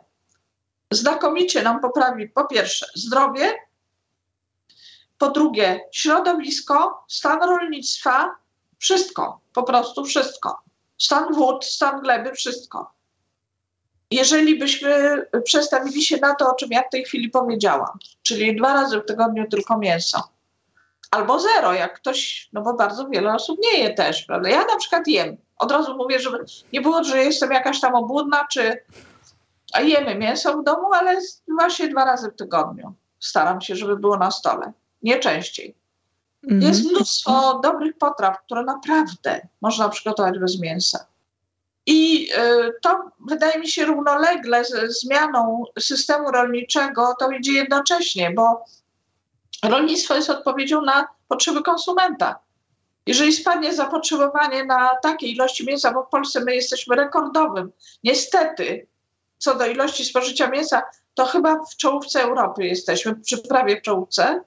znakomicie nam poprawi po pierwsze zdrowie, po drugie środowisko, stan rolnictwa, wszystko, po prostu wszystko. Stan wód, stan gleby, wszystko jeżeli byśmy przestawili się na to, o czym ja w tej chwili powiedziałam, czyli dwa razy w tygodniu tylko mięso, albo zero, jak ktoś, no bo bardzo wiele osób nie je też, prawda? Ja na przykład jem. Od razu mówię, żeby nie było, że jestem jakaś tam obłudna, czy a jemy mięso w domu, ale właśnie dwa razy w tygodniu. Staram się, żeby było na stole. Nie częściej. -hmm. Jest mnóstwo dobrych potraw, które naprawdę można przygotować bez mięsa. I e, to wydaje mi się równolegle z zmianą systemu rolniczego, to idzie jednocześnie, bo rolnictwo jest odpowiedzią na potrzeby konsumenta. Jeżeli spadnie zapotrzebowanie na takie ilości mięsa, bo w Polsce my jesteśmy rekordowym, niestety, co do ilości spożycia mięsa, to chyba w czołówce Europy jesteśmy, przy prawie w czołówce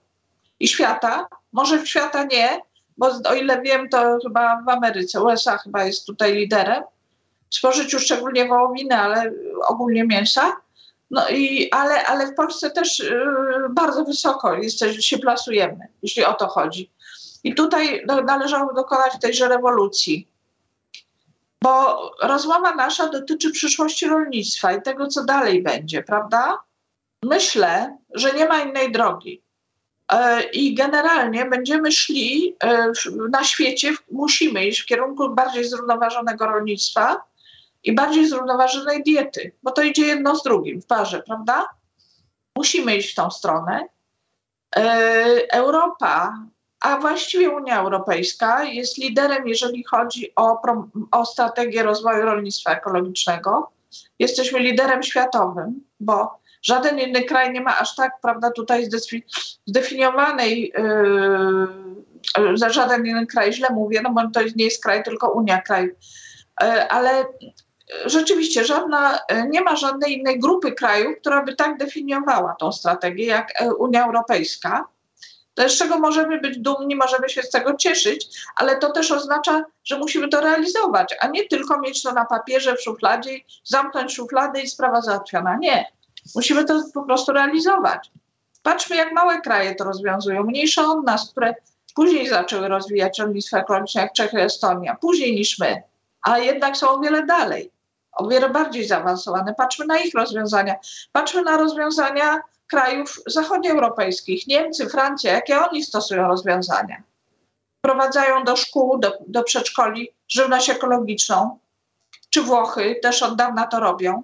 i świata. Może w świata nie, bo o ile wiem, to chyba w Ameryce, USA chyba jest tutaj liderem spożyciu szczególnie wołowiny, ale ogólnie mięsa. No i, ale, ale w Polsce też y, bardzo wysoko jesteś, się plasujemy, jeśli o to chodzi. I tutaj no, należało dokonać tejże rewolucji. Bo rozmowa nasza dotyczy przyszłości rolnictwa i tego, co dalej będzie, prawda? Myślę, że nie ma innej drogi. E, I generalnie będziemy szli e, na świecie, musimy iść w kierunku bardziej zrównoważonego rolnictwa i bardziej zrównoważonej diety, bo to idzie jedno z drugim w parze, prawda? Musimy iść w tą stronę. E, Europa, a właściwie Unia Europejska jest liderem, jeżeli chodzi o, o strategię rozwoju rolnictwa ekologicznego. Jesteśmy liderem światowym, bo Żaden inny kraj nie ma aż tak, prawda, tutaj zdefiniowanej, yy, żaden inny kraj, źle mówię, no bo to nie jest kraj, tylko Unia kraj. Yy, ale rzeczywiście żadna, nie ma żadnej innej grupy krajów, która by tak definiowała tą strategię jak Unia Europejska. To z czego możemy być dumni, możemy się z tego cieszyć, ale to też oznacza, że musimy to realizować, a nie tylko mieć to na papierze, w szufladzie, zamknąć szufladę i sprawa załatwiona. Nie. Musimy to po prostu realizować. Patrzmy, jak małe kraje to rozwiązują, mniejsze od nas, które później zaczęły rozwijać rolnictwo ekologiczne, jak Czechy, Estonia, później niż my, a jednak są o wiele dalej, o wiele bardziej zaawansowane. Patrzmy na ich rozwiązania. Patrzmy na rozwiązania krajów zachodnioeuropejskich, Niemcy, Francja, jakie oni stosują rozwiązania. Wprowadzają do szkół, do, do przedszkoli żywność ekologiczną, czy Włochy też od dawna to robią.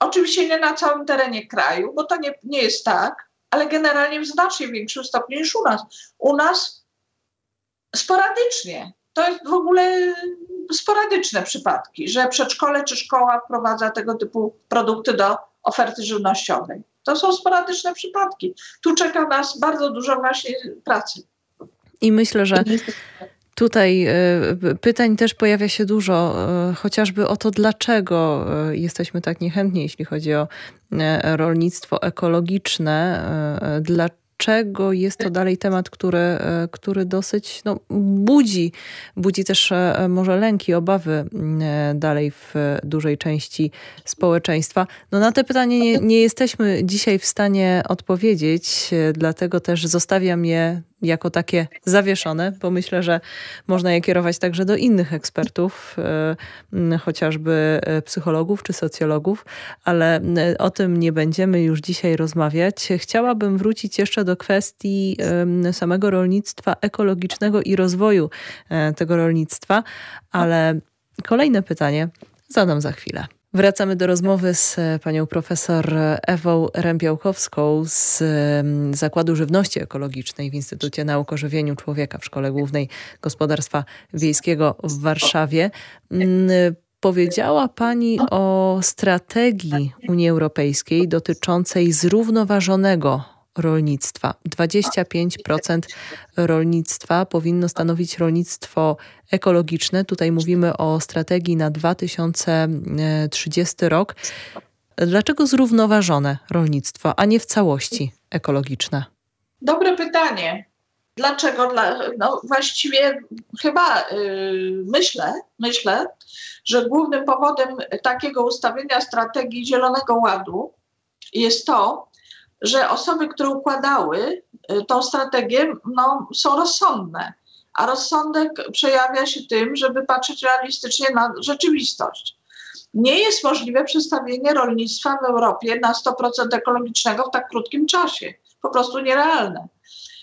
Oczywiście nie na całym terenie kraju, bo to nie, nie jest tak, ale generalnie w znacznie większym stopniu niż u nas. U nas sporadycznie. To jest w ogóle sporadyczne przypadki, że przedszkole czy szkoła wprowadza tego typu produkty do oferty żywnościowej. To są sporadyczne przypadki. Tu czeka nas bardzo dużo właśnie pracy. I myślę, że Tutaj e, pytań też pojawia się dużo, e, chociażby o to, dlaczego e, jesteśmy tak niechętni, jeśli chodzi o rolnictwo ekologiczne. Dlaczego jest to dalej temat, który, który dosyć no, budzi, budzi też może lęki, obawy dalej w dużej części społeczeństwa. No na te pytanie nie, nie jesteśmy dzisiaj w stanie odpowiedzieć, dlatego też zostawiam je jako takie zawieszone, bo myślę, że można je kierować także do innych ekspertów, e, chociażby e, psychologów czy socjologów, ale e, o tym nie będziemy już dzisiaj rozmawiać. Chciałabym wrócić jeszcze do kwestii samego rolnictwa ekologicznego i rozwoju tego rolnictwa, ale kolejne pytanie zadam za chwilę. Wracamy do rozmowy z e, panią profesor Ewą Rębiałkowską z Zakładu Żywności Ekologicznej w Instytucie Nauk o Żywieniu Człowieka w Szkole Głównej Gospodarstwa Wiejskiego w Warszawie. Powiedziała Pani o strategii Unii Europejskiej dotyczącej zrównoważonego rolnictwa. 25% rolnictwa powinno stanowić rolnictwo ekologiczne. Tutaj mówimy o strategii na 2030 rok. Dlaczego zrównoważone rolnictwo, a nie w całości ekologiczne? Dobre pytanie. Dlaczego? Dla, no właściwie chyba yy, myślę, myślę, że głównym powodem takiego ustawienia strategii Zielonego Ładu jest to, że osoby, które układały y, tą strategię, no, są rozsądne. A rozsądek przejawia się tym, żeby patrzeć realistycznie na rzeczywistość. Nie jest możliwe przestawienie rolnictwa w Europie na 100% ekologicznego w tak krótkim czasie. Po prostu nierealne.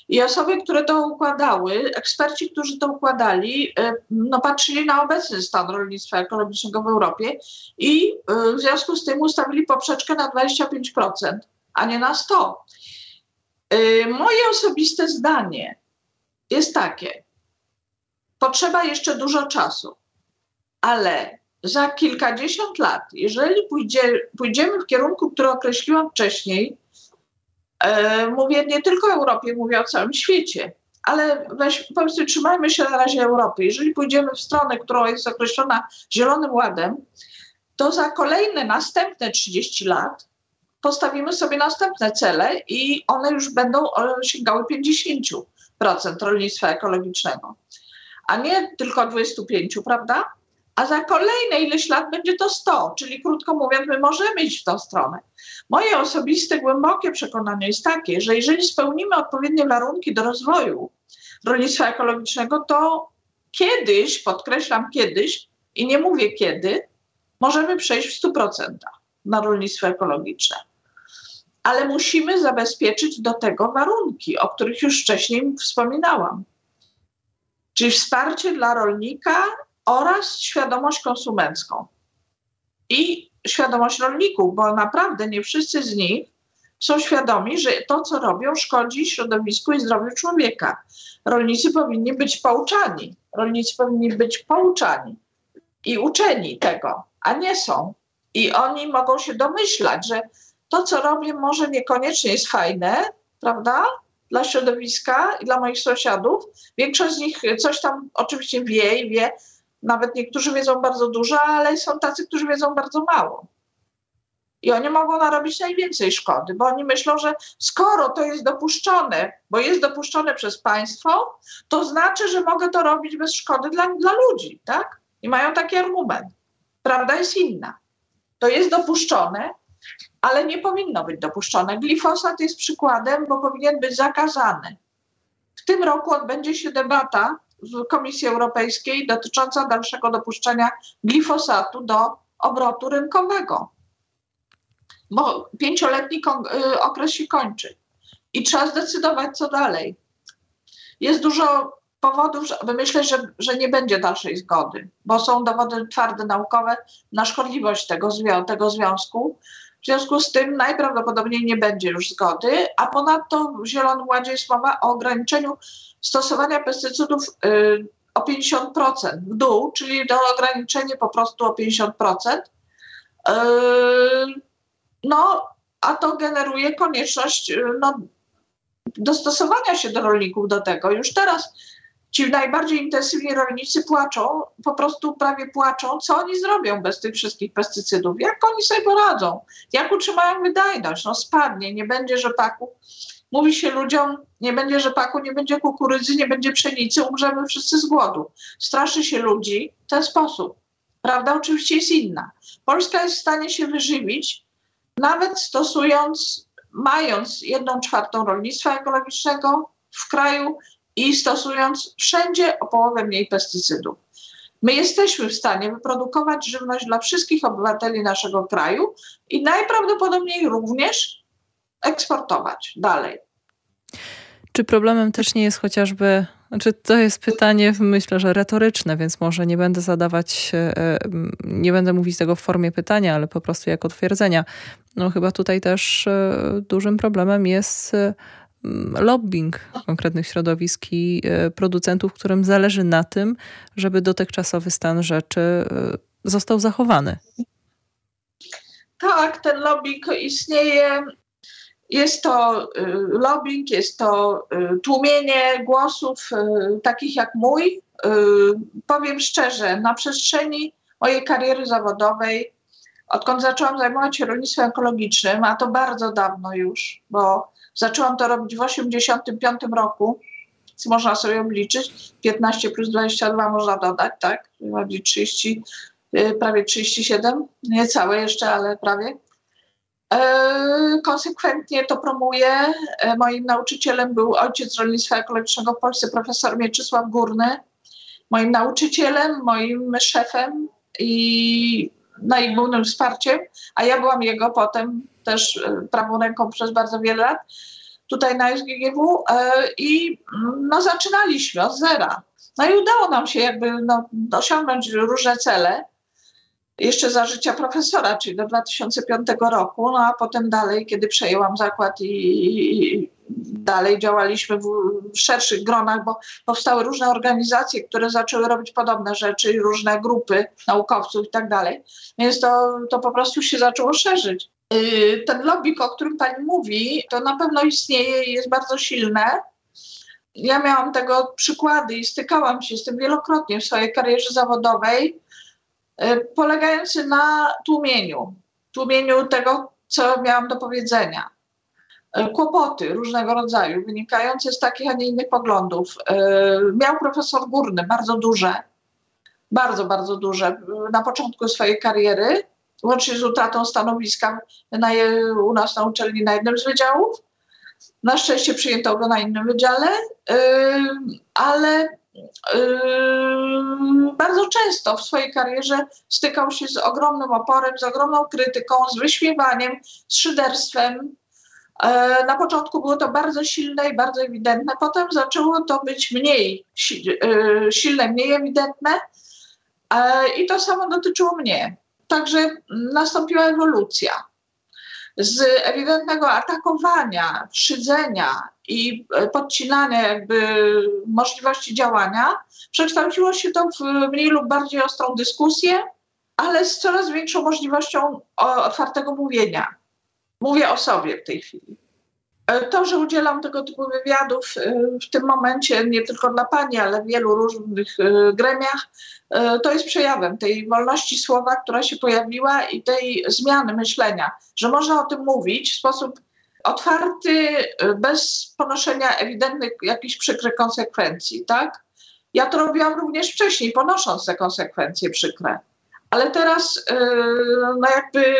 I osoby, które to układały, eksperci, którzy to układali, y, no, patrzyli na obecny stan rolnictwa ekologicznego w Europie i y, w związku z tym ustawili poprzeczkę na 25% a nie na 100. Y, moje osobiste zdanie jest takie: potrzeba jeszcze dużo czasu, ale za kilkadziesiąt lat, jeżeli pójdzie, pójdziemy w kierunku, który określiłam wcześniej, e, mówię nie tylko o Europie, mówię o całym świecie, ale weź, powiedzmy, trzymajmy się na razie Europy. Jeżeli pójdziemy w stronę, która jest określona Zielonym Ładem, to za kolejne, następne 30 lat postawimy sobie następne cele i one już będą sięgały 50% rolnictwa ekologicznego, a nie tylko 25%, prawda? a za kolejne ileś lat będzie to 100, czyli krótko mówiąc, my możemy iść w tą stronę. Moje osobiste, głębokie przekonanie jest takie, że jeżeli spełnimy odpowiednie warunki do rozwoju rolnictwa ekologicznego, to kiedyś, podkreślam kiedyś, i nie mówię kiedy, możemy przejść w 100% na rolnictwo ekologiczne. Ale musimy zabezpieczyć do tego warunki, o których już wcześniej wspominałam. Czyli wsparcie dla rolnika oraz świadomość konsumencką. I świadomość rolników, bo naprawdę nie wszyscy z nich są świadomi, że to, co robią, szkodzi środowisku i zdrowiu człowieka. Rolnicy powinni być pouczani. Rolnicy powinni być pouczani i uczeni tego, a nie są. I oni mogą się domyślać, że to, co robię, może niekoniecznie jest fajne, prawda? Dla środowiska i dla moich sąsiadów. Większość z nich coś tam oczywiście wie i wie, nawet niektórzy wiedzą bardzo dużo, ale są tacy, którzy wiedzą bardzo mało. I oni mogą narobić najwięcej szkody, bo oni myślą, że skoro to jest dopuszczone, bo jest dopuszczone przez państwo, to znaczy, że mogę to robić bez szkody dla, dla ludzi, tak? I mają taki argument. Prawda jest inna. To jest dopuszczone, ale nie powinno być dopuszczone. Glifosat jest przykładem, bo powinien być zakazany. W tym roku odbędzie się debata w Komisji Europejskiej dotycząca dalszego dopuszczenia glifosatu do obrotu rynkowego. Bo pięcioletni y, okres się kończy i trzeba zdecydować, co dalej. Jest dużo powodów, żeby myśleć, że, że nie będzie dalszej zgody, bo są dowody twarde naukowe na szkodliwość tego, tego związku. W związku z tym najprawdopodobniej nie będzie już zgody, a ponadto w Zielonym Ładzie jest mowa o ograniczeniu stosowania pestycydów y, o 50% w dół, czyli do ograniczenia po prostu o 50%. Y, no, a to generuje konieczność y, no, dostosowania się do rolników do tego. Już teraz ci najbardziej intensywni rolnicy płaczą, po prostu prawie płaczą, co oni zrobią bez tych wszystkich pestycydów, jak oni sobie poradzą, jak utrzymają wydajność, no spadnie, nie będzie rzepaku. Mówi się ludziom, nie będzie rzepaku, nie będzie kukurydzy, nie będzie pszenicy, umrzemy wszyscy z głodu. Straszy się ludzi w ten sposób. Prawda oczywiście jest inna. Polska jest w stanie się wyżywić, nawet stosując, mając jedną czwartą rolnictwa ekologicznego w kraju, i stosując wszędzie o połowę mniej pestycydów. My jesteśmy w stanie wyprodukować żywność dla wszystkich obywateli naszego kraju i najprawdopodobniej również eksportować dalej. Czy problemem też nie jest chociażby, znaczy to jest pytanie, myślę, że retoryczne, więc może nie będę zadawać, e, nie będę mówić tego w formie pytania, ale po prostu jako twierdzenia. No chyba tutaj też e, dużym problemem jest e, lobbying konkretnych środowisk i e, producentów, którym zależy na tym, żeby dotychczasowy stan rzeczy e, został zachowany. Tak, ten lobbying istnieje. Jest to e, lobbying, jest to tłumienie głosów takich jak mój. Powiem szczerze, na przestrzeni mojej kariery zawodowej, odkąd zaczęłam zajmować się rolnictwem ekologicznym, a to bardzo dawno już, bo Zaczęłam to robić w 1985 roku, co można sobie obliczyć. 15 plus 22 można dodać, tak? Bardziej 30, y, prawie 37, niecałe jeszcze, ale prawie. E, konsekwentnie to promuję. E, moim nauczycielem był ojciec rolnictwa ekologicznego w Polsce, profesor Mieczysław Górny. Moim nauczycielem, moim szefem i no wsparciem, a ja byłam jego potem też e, prawą ręką przez bardzo wiele lat tutaj na SGGW e, i mm, no, zaczynaliśmy od zera. No i udało nam się jakby no, osiągnąć różne cele jeszcze za życia profesora, czyli do 2005 roku, no a potem dalej, kiedy przejęłam zakład i, dalej działaliśmy w, szerszych gronach, bo powstały różne organizacje, które zaczęły robić podobne rzeczy, różne grupy naukowców i tak dalej. Więc to, to po prostu się zaczęło szerzyć. Y, ten lobbying, o którym pani mówi, to na pewno istnieje i jest bardzo silne. Ja miałam tego przykłady i stykałam się z tym wielokrotnie w swojej karierze zawodowej, y, polegający na tłumieniu, tłumieniu tego, co miałam do powiedzenia. Y, kłopoty różnego rodzaju, wynikające z takich, a nie innych poglądów. Miał profesor Górny bardzo duże bardzo, bardzo duże na początku swojej kariery, łącznie z utratą stanowiska na, u nas na uczelni na jednym z wydziałów. Na szczęście przyjęto go na innym wydziale, yy, ale yy, bardzo często w swojej karierze stykał się z ogromnym oporem, z ogromną krytyką, z wyśmiewaniem, z szyderstwem. Yy, na początku było to bardzo silne i bardzo ewidentne, potem zaczęło to być mniej silne, mniej ewidentne i to samo dotyczyło mnie. Także nastąpiła ewolucja z ewidentnego atakowania, szydzenia i e, podcinania jakby możliwości działania, przekształciło się to w mniej lub bardziej ostrą dyskusję, ale z coraz większą możliwością otwartego mówienia. Mówię o sobie w tej chwili. E, to, że udzielam tego typu wywiadów e, w tym momencie, nie tylko dla Pani, ale w wielu różnych gremiach, to jest przejawem tej wolności słowa, która się pojawiła i tej zmiany myślenia, że można o tym mówić w sposób otwarty, bez ponoszenia ewidentnych jakichś przykrych konsekwencji, tak? Ja to robiłam również wcześniej, ponosząc te konsekwencje przykre. Ale teraz no jakby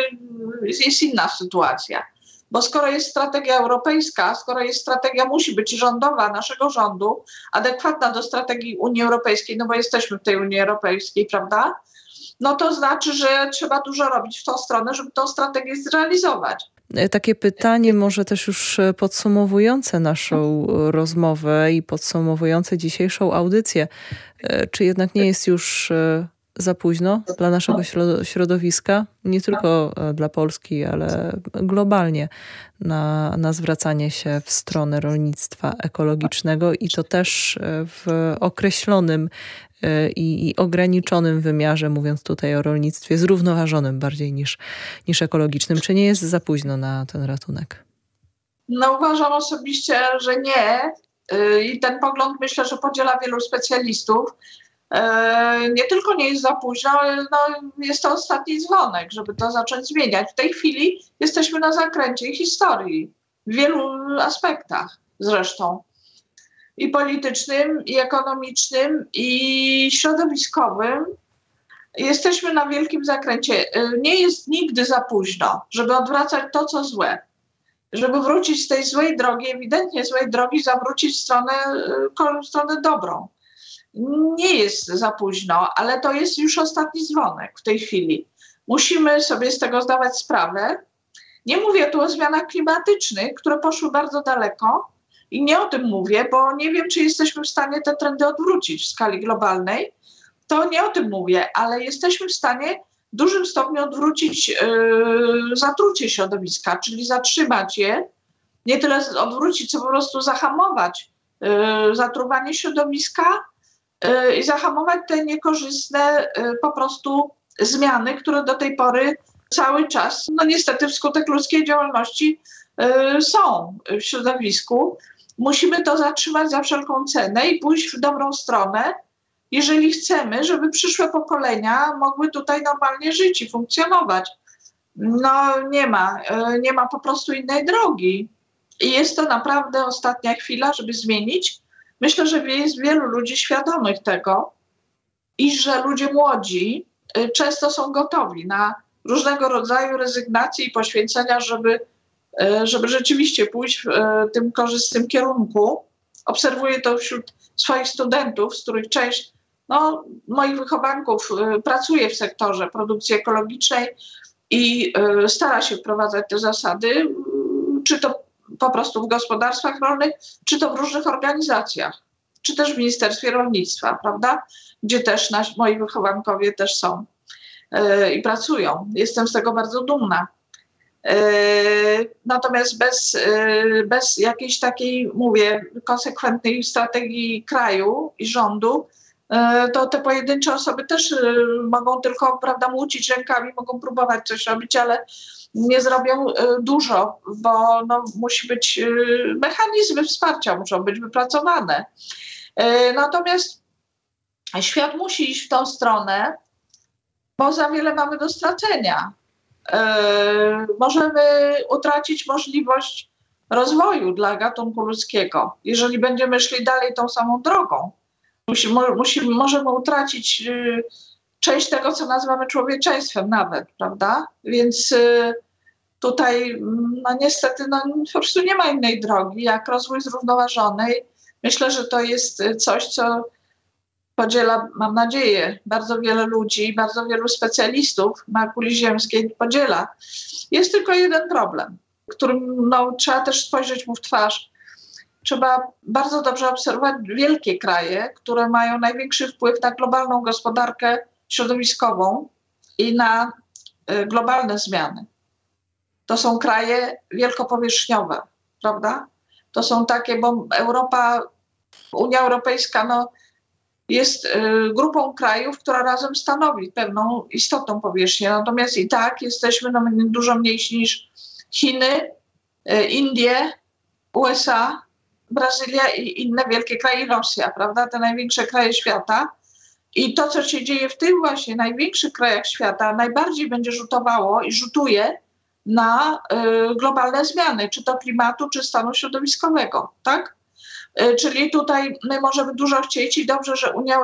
jest inna sytuacja. Bo skoro jest strategia europejska, skoro jest strategia, musi być rządowa naszego rządu, adekwatna do strategii Unii Europejskiej, no bo jesteśmy w tej Unii Europejskiej, prawda? No to znaczy, że trzeba dużo robić w tą stronę, żeby tą strategię zrealizować. E, takie pytanie, może też już e, podsumowujące naszą rozmowę i podsumowujące dzisiejszą audycję. E, czy jednak nie jest już za późno dla naszego środowiska, nie tylko e, dla Polski, ale globalnie na, na zwracanie się w stronę rolnictwa ekologicznego i to też e, w określonym e, i, i, ograniczonym wymiarze, mówiąc tutaj o rolnictwie zrównoważonym bardziej niż, niż ekologicznym. Czy nie jest za późno na ten ratunek? No uważam osobiście, że nie. I ten pogląd myślę, że podziela wielu specjalistów. E, nie tylko nie jest za późno, ale no, jest to ostatni dzwonek, żeby to zacząć zmieniać. W tej chwili jesteśmy na zakręcie historii w wielu aspektach zresztą. I politycznym, i ekonomicznym, i środowiskowym. Jesteśmy na wielkim zakręcie. E, nie jest nigdy za późno, żeby odwracać to, co złe. Żeby wrócić z tej złej drogi, ewidentnie złej drogi, zawrócić w stronę, e, w stronę dobrą nie jest za późno, ale to jest już ostatni dzwonek w tej chwili. Musimy sobie z tego zdawać sprawę. Nie mówię tu o zmianach klimatycznych, które poszły bardzo daleko i nie o tym mówię, bo nie wiem, czy jesteśmy w stanie te trendy odwrócić w skali globalnej. To nie o tym mówię, ale jesteśmy w stanie w dużym stopniu odwrócić yy, zatrucie środowiska, czyli zatrzymać je, nie tyle odwrócić, co po prostu zahamować yy, zatruwanie środowiska, i zahamować te niekorzystne y, po prostu zmiany, które do tej pory cały czas, no niestety wskutek ludzkiej działalności y, są w środowisku. Musimy to zatrzymać za wszelką cenę i pójść w dobrą stronę, jeżeli chcemy, żeby przyszłe pokolenia mogły tutaj normalnie żyć i funkcjonować. No nie ma, nie ma po prostu innej drogi. I jest to naprawdę ostatnia chwila, żeby zmienić Myślę, że jest wielu ludzi świadomych tego i że ludzie młodzi y, często są gotowi na różnego rodzaju rezygnacje i poświęcenia, żeby, y, żeby rzeczywiście pójść w y, tym korzystnym kierunku. Obserwuję to wśród swoich studentów, z których część no, moich wychowanków pracuje w sektorze produkcji ekologicznej i stara się wprowadzać te zasady, czy to po prostu w gospodarstwach rolnych, czy to w różnych organizacjach, czy też w Ministerstwie Rolnictwa, prawda? Gdzie też nasi, moi wychowankowie też są yy, i pracują. Jestem z tego bardzo dumna. Yy, natomiast bez, yy, bez jakiejś takiej, mówię, konsekwentnej strategii kraju i rządu, to te pojedyncze osoby też mogą tylko, prawda, młócić rękami, mogą próbować coś robić, ale nie zrobią y, dużo, bo no, musi być y, mechanizmy wsparcia, muszą być wypracowane. Y, natomiast świat musi iść w tą stronę, bo za wiele mamy do stracenia. Możemy utracić możliwość rozwoju dla gatunku ludzkiego, jeżeli będziemy szli dalej tą samą drogą. Musimy, możemy utracić część tego, co nazywamy człowieczeństwem nawet, prawda? Więc y, tutaj no niestety no, po prostu nie ma innej drogi jak rozwój zrównoważony. Myślę, że to jest coś, co podziela, mam nadzieję, bardzo wiele ludzi, bardzo wielu specjalistów na kuli ziemskiej podziela. Jest tylko jeden problem, którym no, trzeba też spojrzeć mu w twarz. Trzeba bardzo dobrze obserwować wielkie kraje, które mają największy wpływ na globalną gospodarkę środowiskową i na y, globalne zmiany. To są kraje wielkopowierzchniowe, prawda? To są takie, bo Europa, Unia Europejska, no, jest y, grupą krajów, która razem stanowi pewną istotną powierzchnię. Natomiast i tak jesteśmy no, dużo mniejsi niż Chiny, y, Indie, USA, Brazylia i inne wielkie kraje, Rosja, prawda? Te największe kraje świata. I to, co się dzieje w tych właśnie największych krajach świata, najbardziej będzie rzutowało i rzutuje na y, globalne zmiany, czy to klimatu, czy stanu środowiskowego, tak? Y, czyli tutaj my możemy dużo chcieć i dobrze, że Unia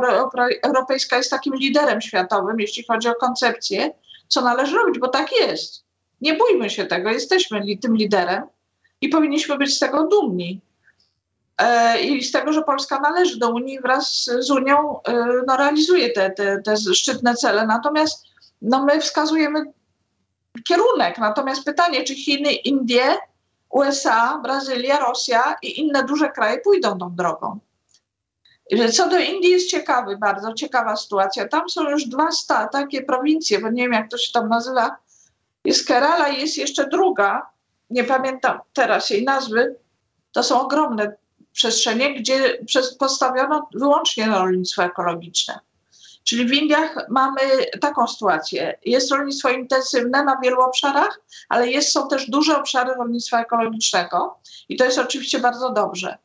Europejska jest takim liderem światowym, jeśli chodzi o koncepcję, co należy robić, bo tak jest. Nie bójmy się tego, jesteśmy li tym liderem i powinniśmy być z tego dumni. E, I z tego, że Polska należy do Unii wraz z Unią, e, no, realizuje te, te, te szczytne cele. Natomiast no, my wskazujemy kierunek. Natomiast pytanie, czy Chiny, Indie USA, Brazylia, Rosja i inne duże kraje pójdą tą drogą. Co do Indii jest ciekawy, bardzo ciekawa sytuacja. Tam są już dwa sta, takie prowincje, bo nie wiem jak to się tam nazywa. Jest Kerala i jest jeszcze druga, nie pamiętam teraz jej nazwy. To są ogromne przestrzenie, gdzie postawiono wyłącznie rolnictwo ekologiczne. Czyli w Indiach mamy taką sytuację. Jest rolnictwo intensywne na wielu obszarach, ale jest, są też duże obszary rolnictwa ekologicznego i to jest oczywiście bardzo dobrze,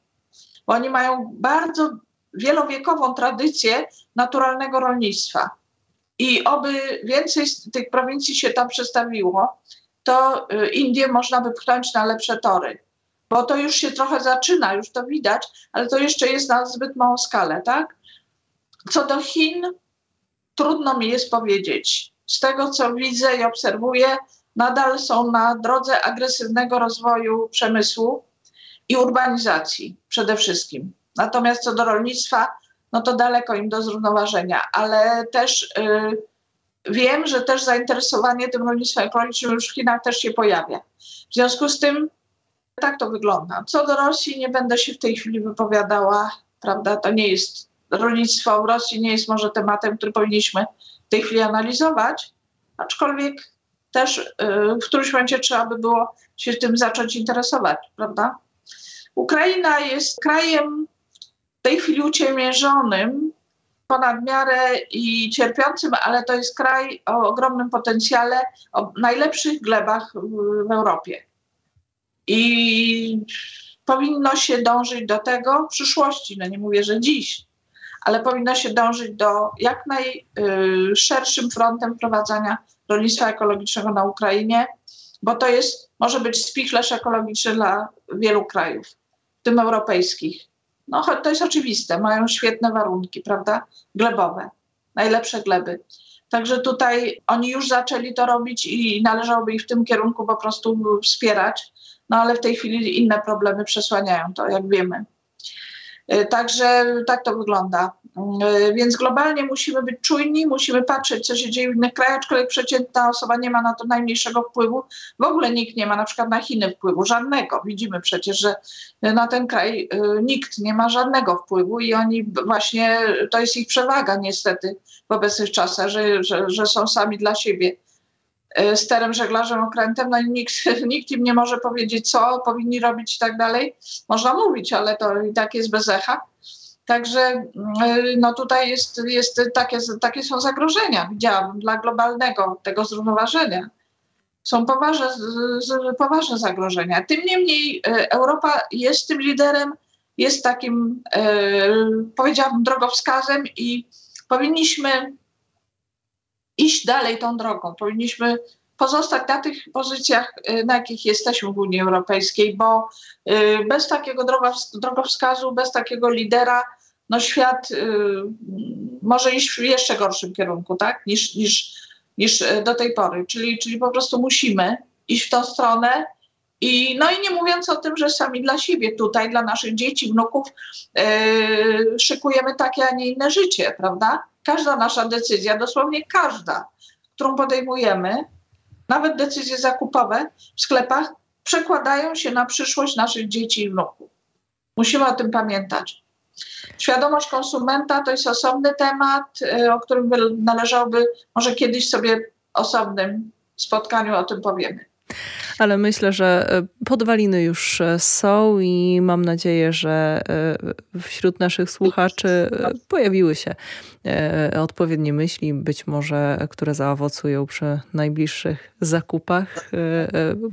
bo oni mają bardzo wielowiekową tradycję naturalnego rolnictwa. I oby więcej z tych prowincji się tam przestawiło, to y, Indie można by pchnąć na lepsze tory. Bo to już się trochę zaczyna, już to widać, ale to jeszcze jest na zbyt małą skalę, tak? Co do Chin, trudno mi jest powiedzieć. Z tego, co widzę i obserwuję, nadal są na drodze agresywnego rozwoju przemysłu i urbanizacji przede wszystkim. Natomiast co do rolnictwa, no to daleko im do zrównoważenia, ale też yy, wiem, że też zainteresowanie tym rolnictwem ekologicznym już w Chinach też się pojawia. W związku z tym tak to wygląda. Co do Rosji, nie będę się w tej chwili wypowiadała, prawda? To nie jest rolnictwo w Rosji nie jest może tematem, który powinniśmy w tej chwili analizować, aczkolwiek też y, w którymś momencie trzeba by było się tym zacząć interesować, prawda? Ukraina jest krajem w tej chwili uciemiężonym, ponad miarę i cierpiącym, ale to jest kraj o ogromnym potencjale, o najlepszych glebach w, w Europie. I powinno się dążyć do tego w przyszłości, no nie mówię, że dziś, ale powinno się dążyć do jak najszerszym frontem wprowadzania rolnictwa ekologicznego na Ukrainie, bo to jest, może być spichlerz ekologiczny dla wielu krajów, w tym europejskich. No to jest oczywiste, mają świetne warunki, prawda, glebowe, najlepsze gleby. Także tutaj oni już zaczęli to robić i należałoby ich w tym kierunku po prostu wspierać, no ale w tej chwili inne problemy przesłaniają to, jak wiemy. Y, także tak to wygląda. Y, więc globalnie musimy być czujni, musimy patrzeć, co się dzieje w innych krajach, aczkolwiek przeciętna osoba nie ma na to najmniejszego wpływu. W ogóle nikt nie ma na przykład na Chiny wpływu, żadnego. Widzimy przecież, że na ten kraj y, nikt nie ma żadnego wpływu i oni właśnie, to jest ich przewaga niestety w obecnych czasach, że, że, że są sami dla siebie. E, sterem, żeglarzem, okrętem, no i nikt, (laughs) nikt im nie może powiedzieć, co powinni robić i tak dalej. Można mówić, ale to i tak jest bez echa. Także e, no tutaj jest, jest takie, takie są zagrożenia, widziałabym, dla globalnego tego zrównoważenia. Są poważne, poważne zagrożenia. Tym niemniej e, Europa jest tym liderem, jest takim, powiedziałabym, drogowskazem i powinniśmy iść dalej tą drogą. Powinniśmy pozostać na tych pozycjach, na jakich jesteśmy w Unii Europejskiej, bo bez takiego drogowskazu, bez takiego lidera, no świat y, może iść w jeszcze gorszym kierunku, tak, niż, niż, niż do tej pory. Czyli, czyli po prostu musimy iść w tą stronę. I, no i nie mówiąc o tym, że sami dla siebie tutaj, dla naszych dzieci, wnuków yy, szykujemy takie, a nie inne życie, prawda? Każda nasza decyzja, dosłownie każda, którą podejmujemy, nawet decyzje zakupowe w sklepach, przekładają się na przyszłość naszych dzieci i wnuków. Musimy o tym pamiętać. Świadomość konsumenta to jest osobny temat, y, o którym należałoby może kiedyś sobie osobnym spotkaniu o tym powiemy. Ale myślę, że e, podwaliny już e, są i mam nadzieję, że wśród naszych słuchaczy pojawiły się odpowiednie myśli, być może, które zaowocują przy najbliższych zakupach,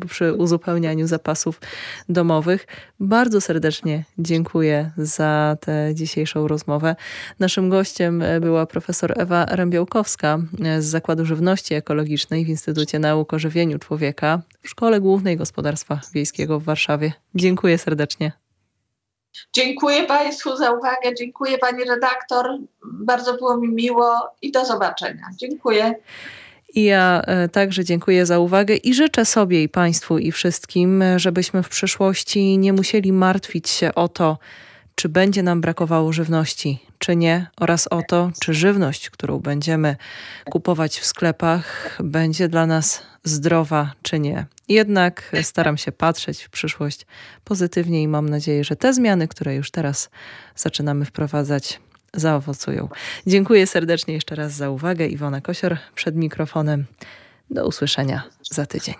przy uzupełnianiu zapasów domowych. Bardzo serdecznie dziękuję za tę dzisiejszą rozmowę. Naszym gościem była profesor Ewa Rębiałkowska z Zakładu Żywności Ekologicznej w Instytucie Nauk o Żywieniu Człowieka w Szkole Głównej Gospodarstwa Wiejskiego w Warszawie. Dziękuję serdecznie. Dziękuję Państwu za uwagę, dziękuję Pani redaktor. Bardzo było mi miło i do zobaczenia. Dziękuję. I ja e, także dziękuję za uwagę i życzę sobie i Państwu i wszystkim, żebyśmy w przyszłości nie musieli martwić się o to, czy będzie nam brakowało żywności, czy nie, oraz o to, czy żywność, którą będziemy kupować w sklepach, będzie dla nas zdrowa, czy nie. Jednak staram się patrzeć w przyszłość pozytywnie i mam nadzieję, że te zmiany, które już teraz zaczynamy wprowadzać, zaowocują. Dziękuję serdecznie jeszcze raz za uwagę. Iwona Kosior przed mikrofonem. Do usłyszenia za tydzień.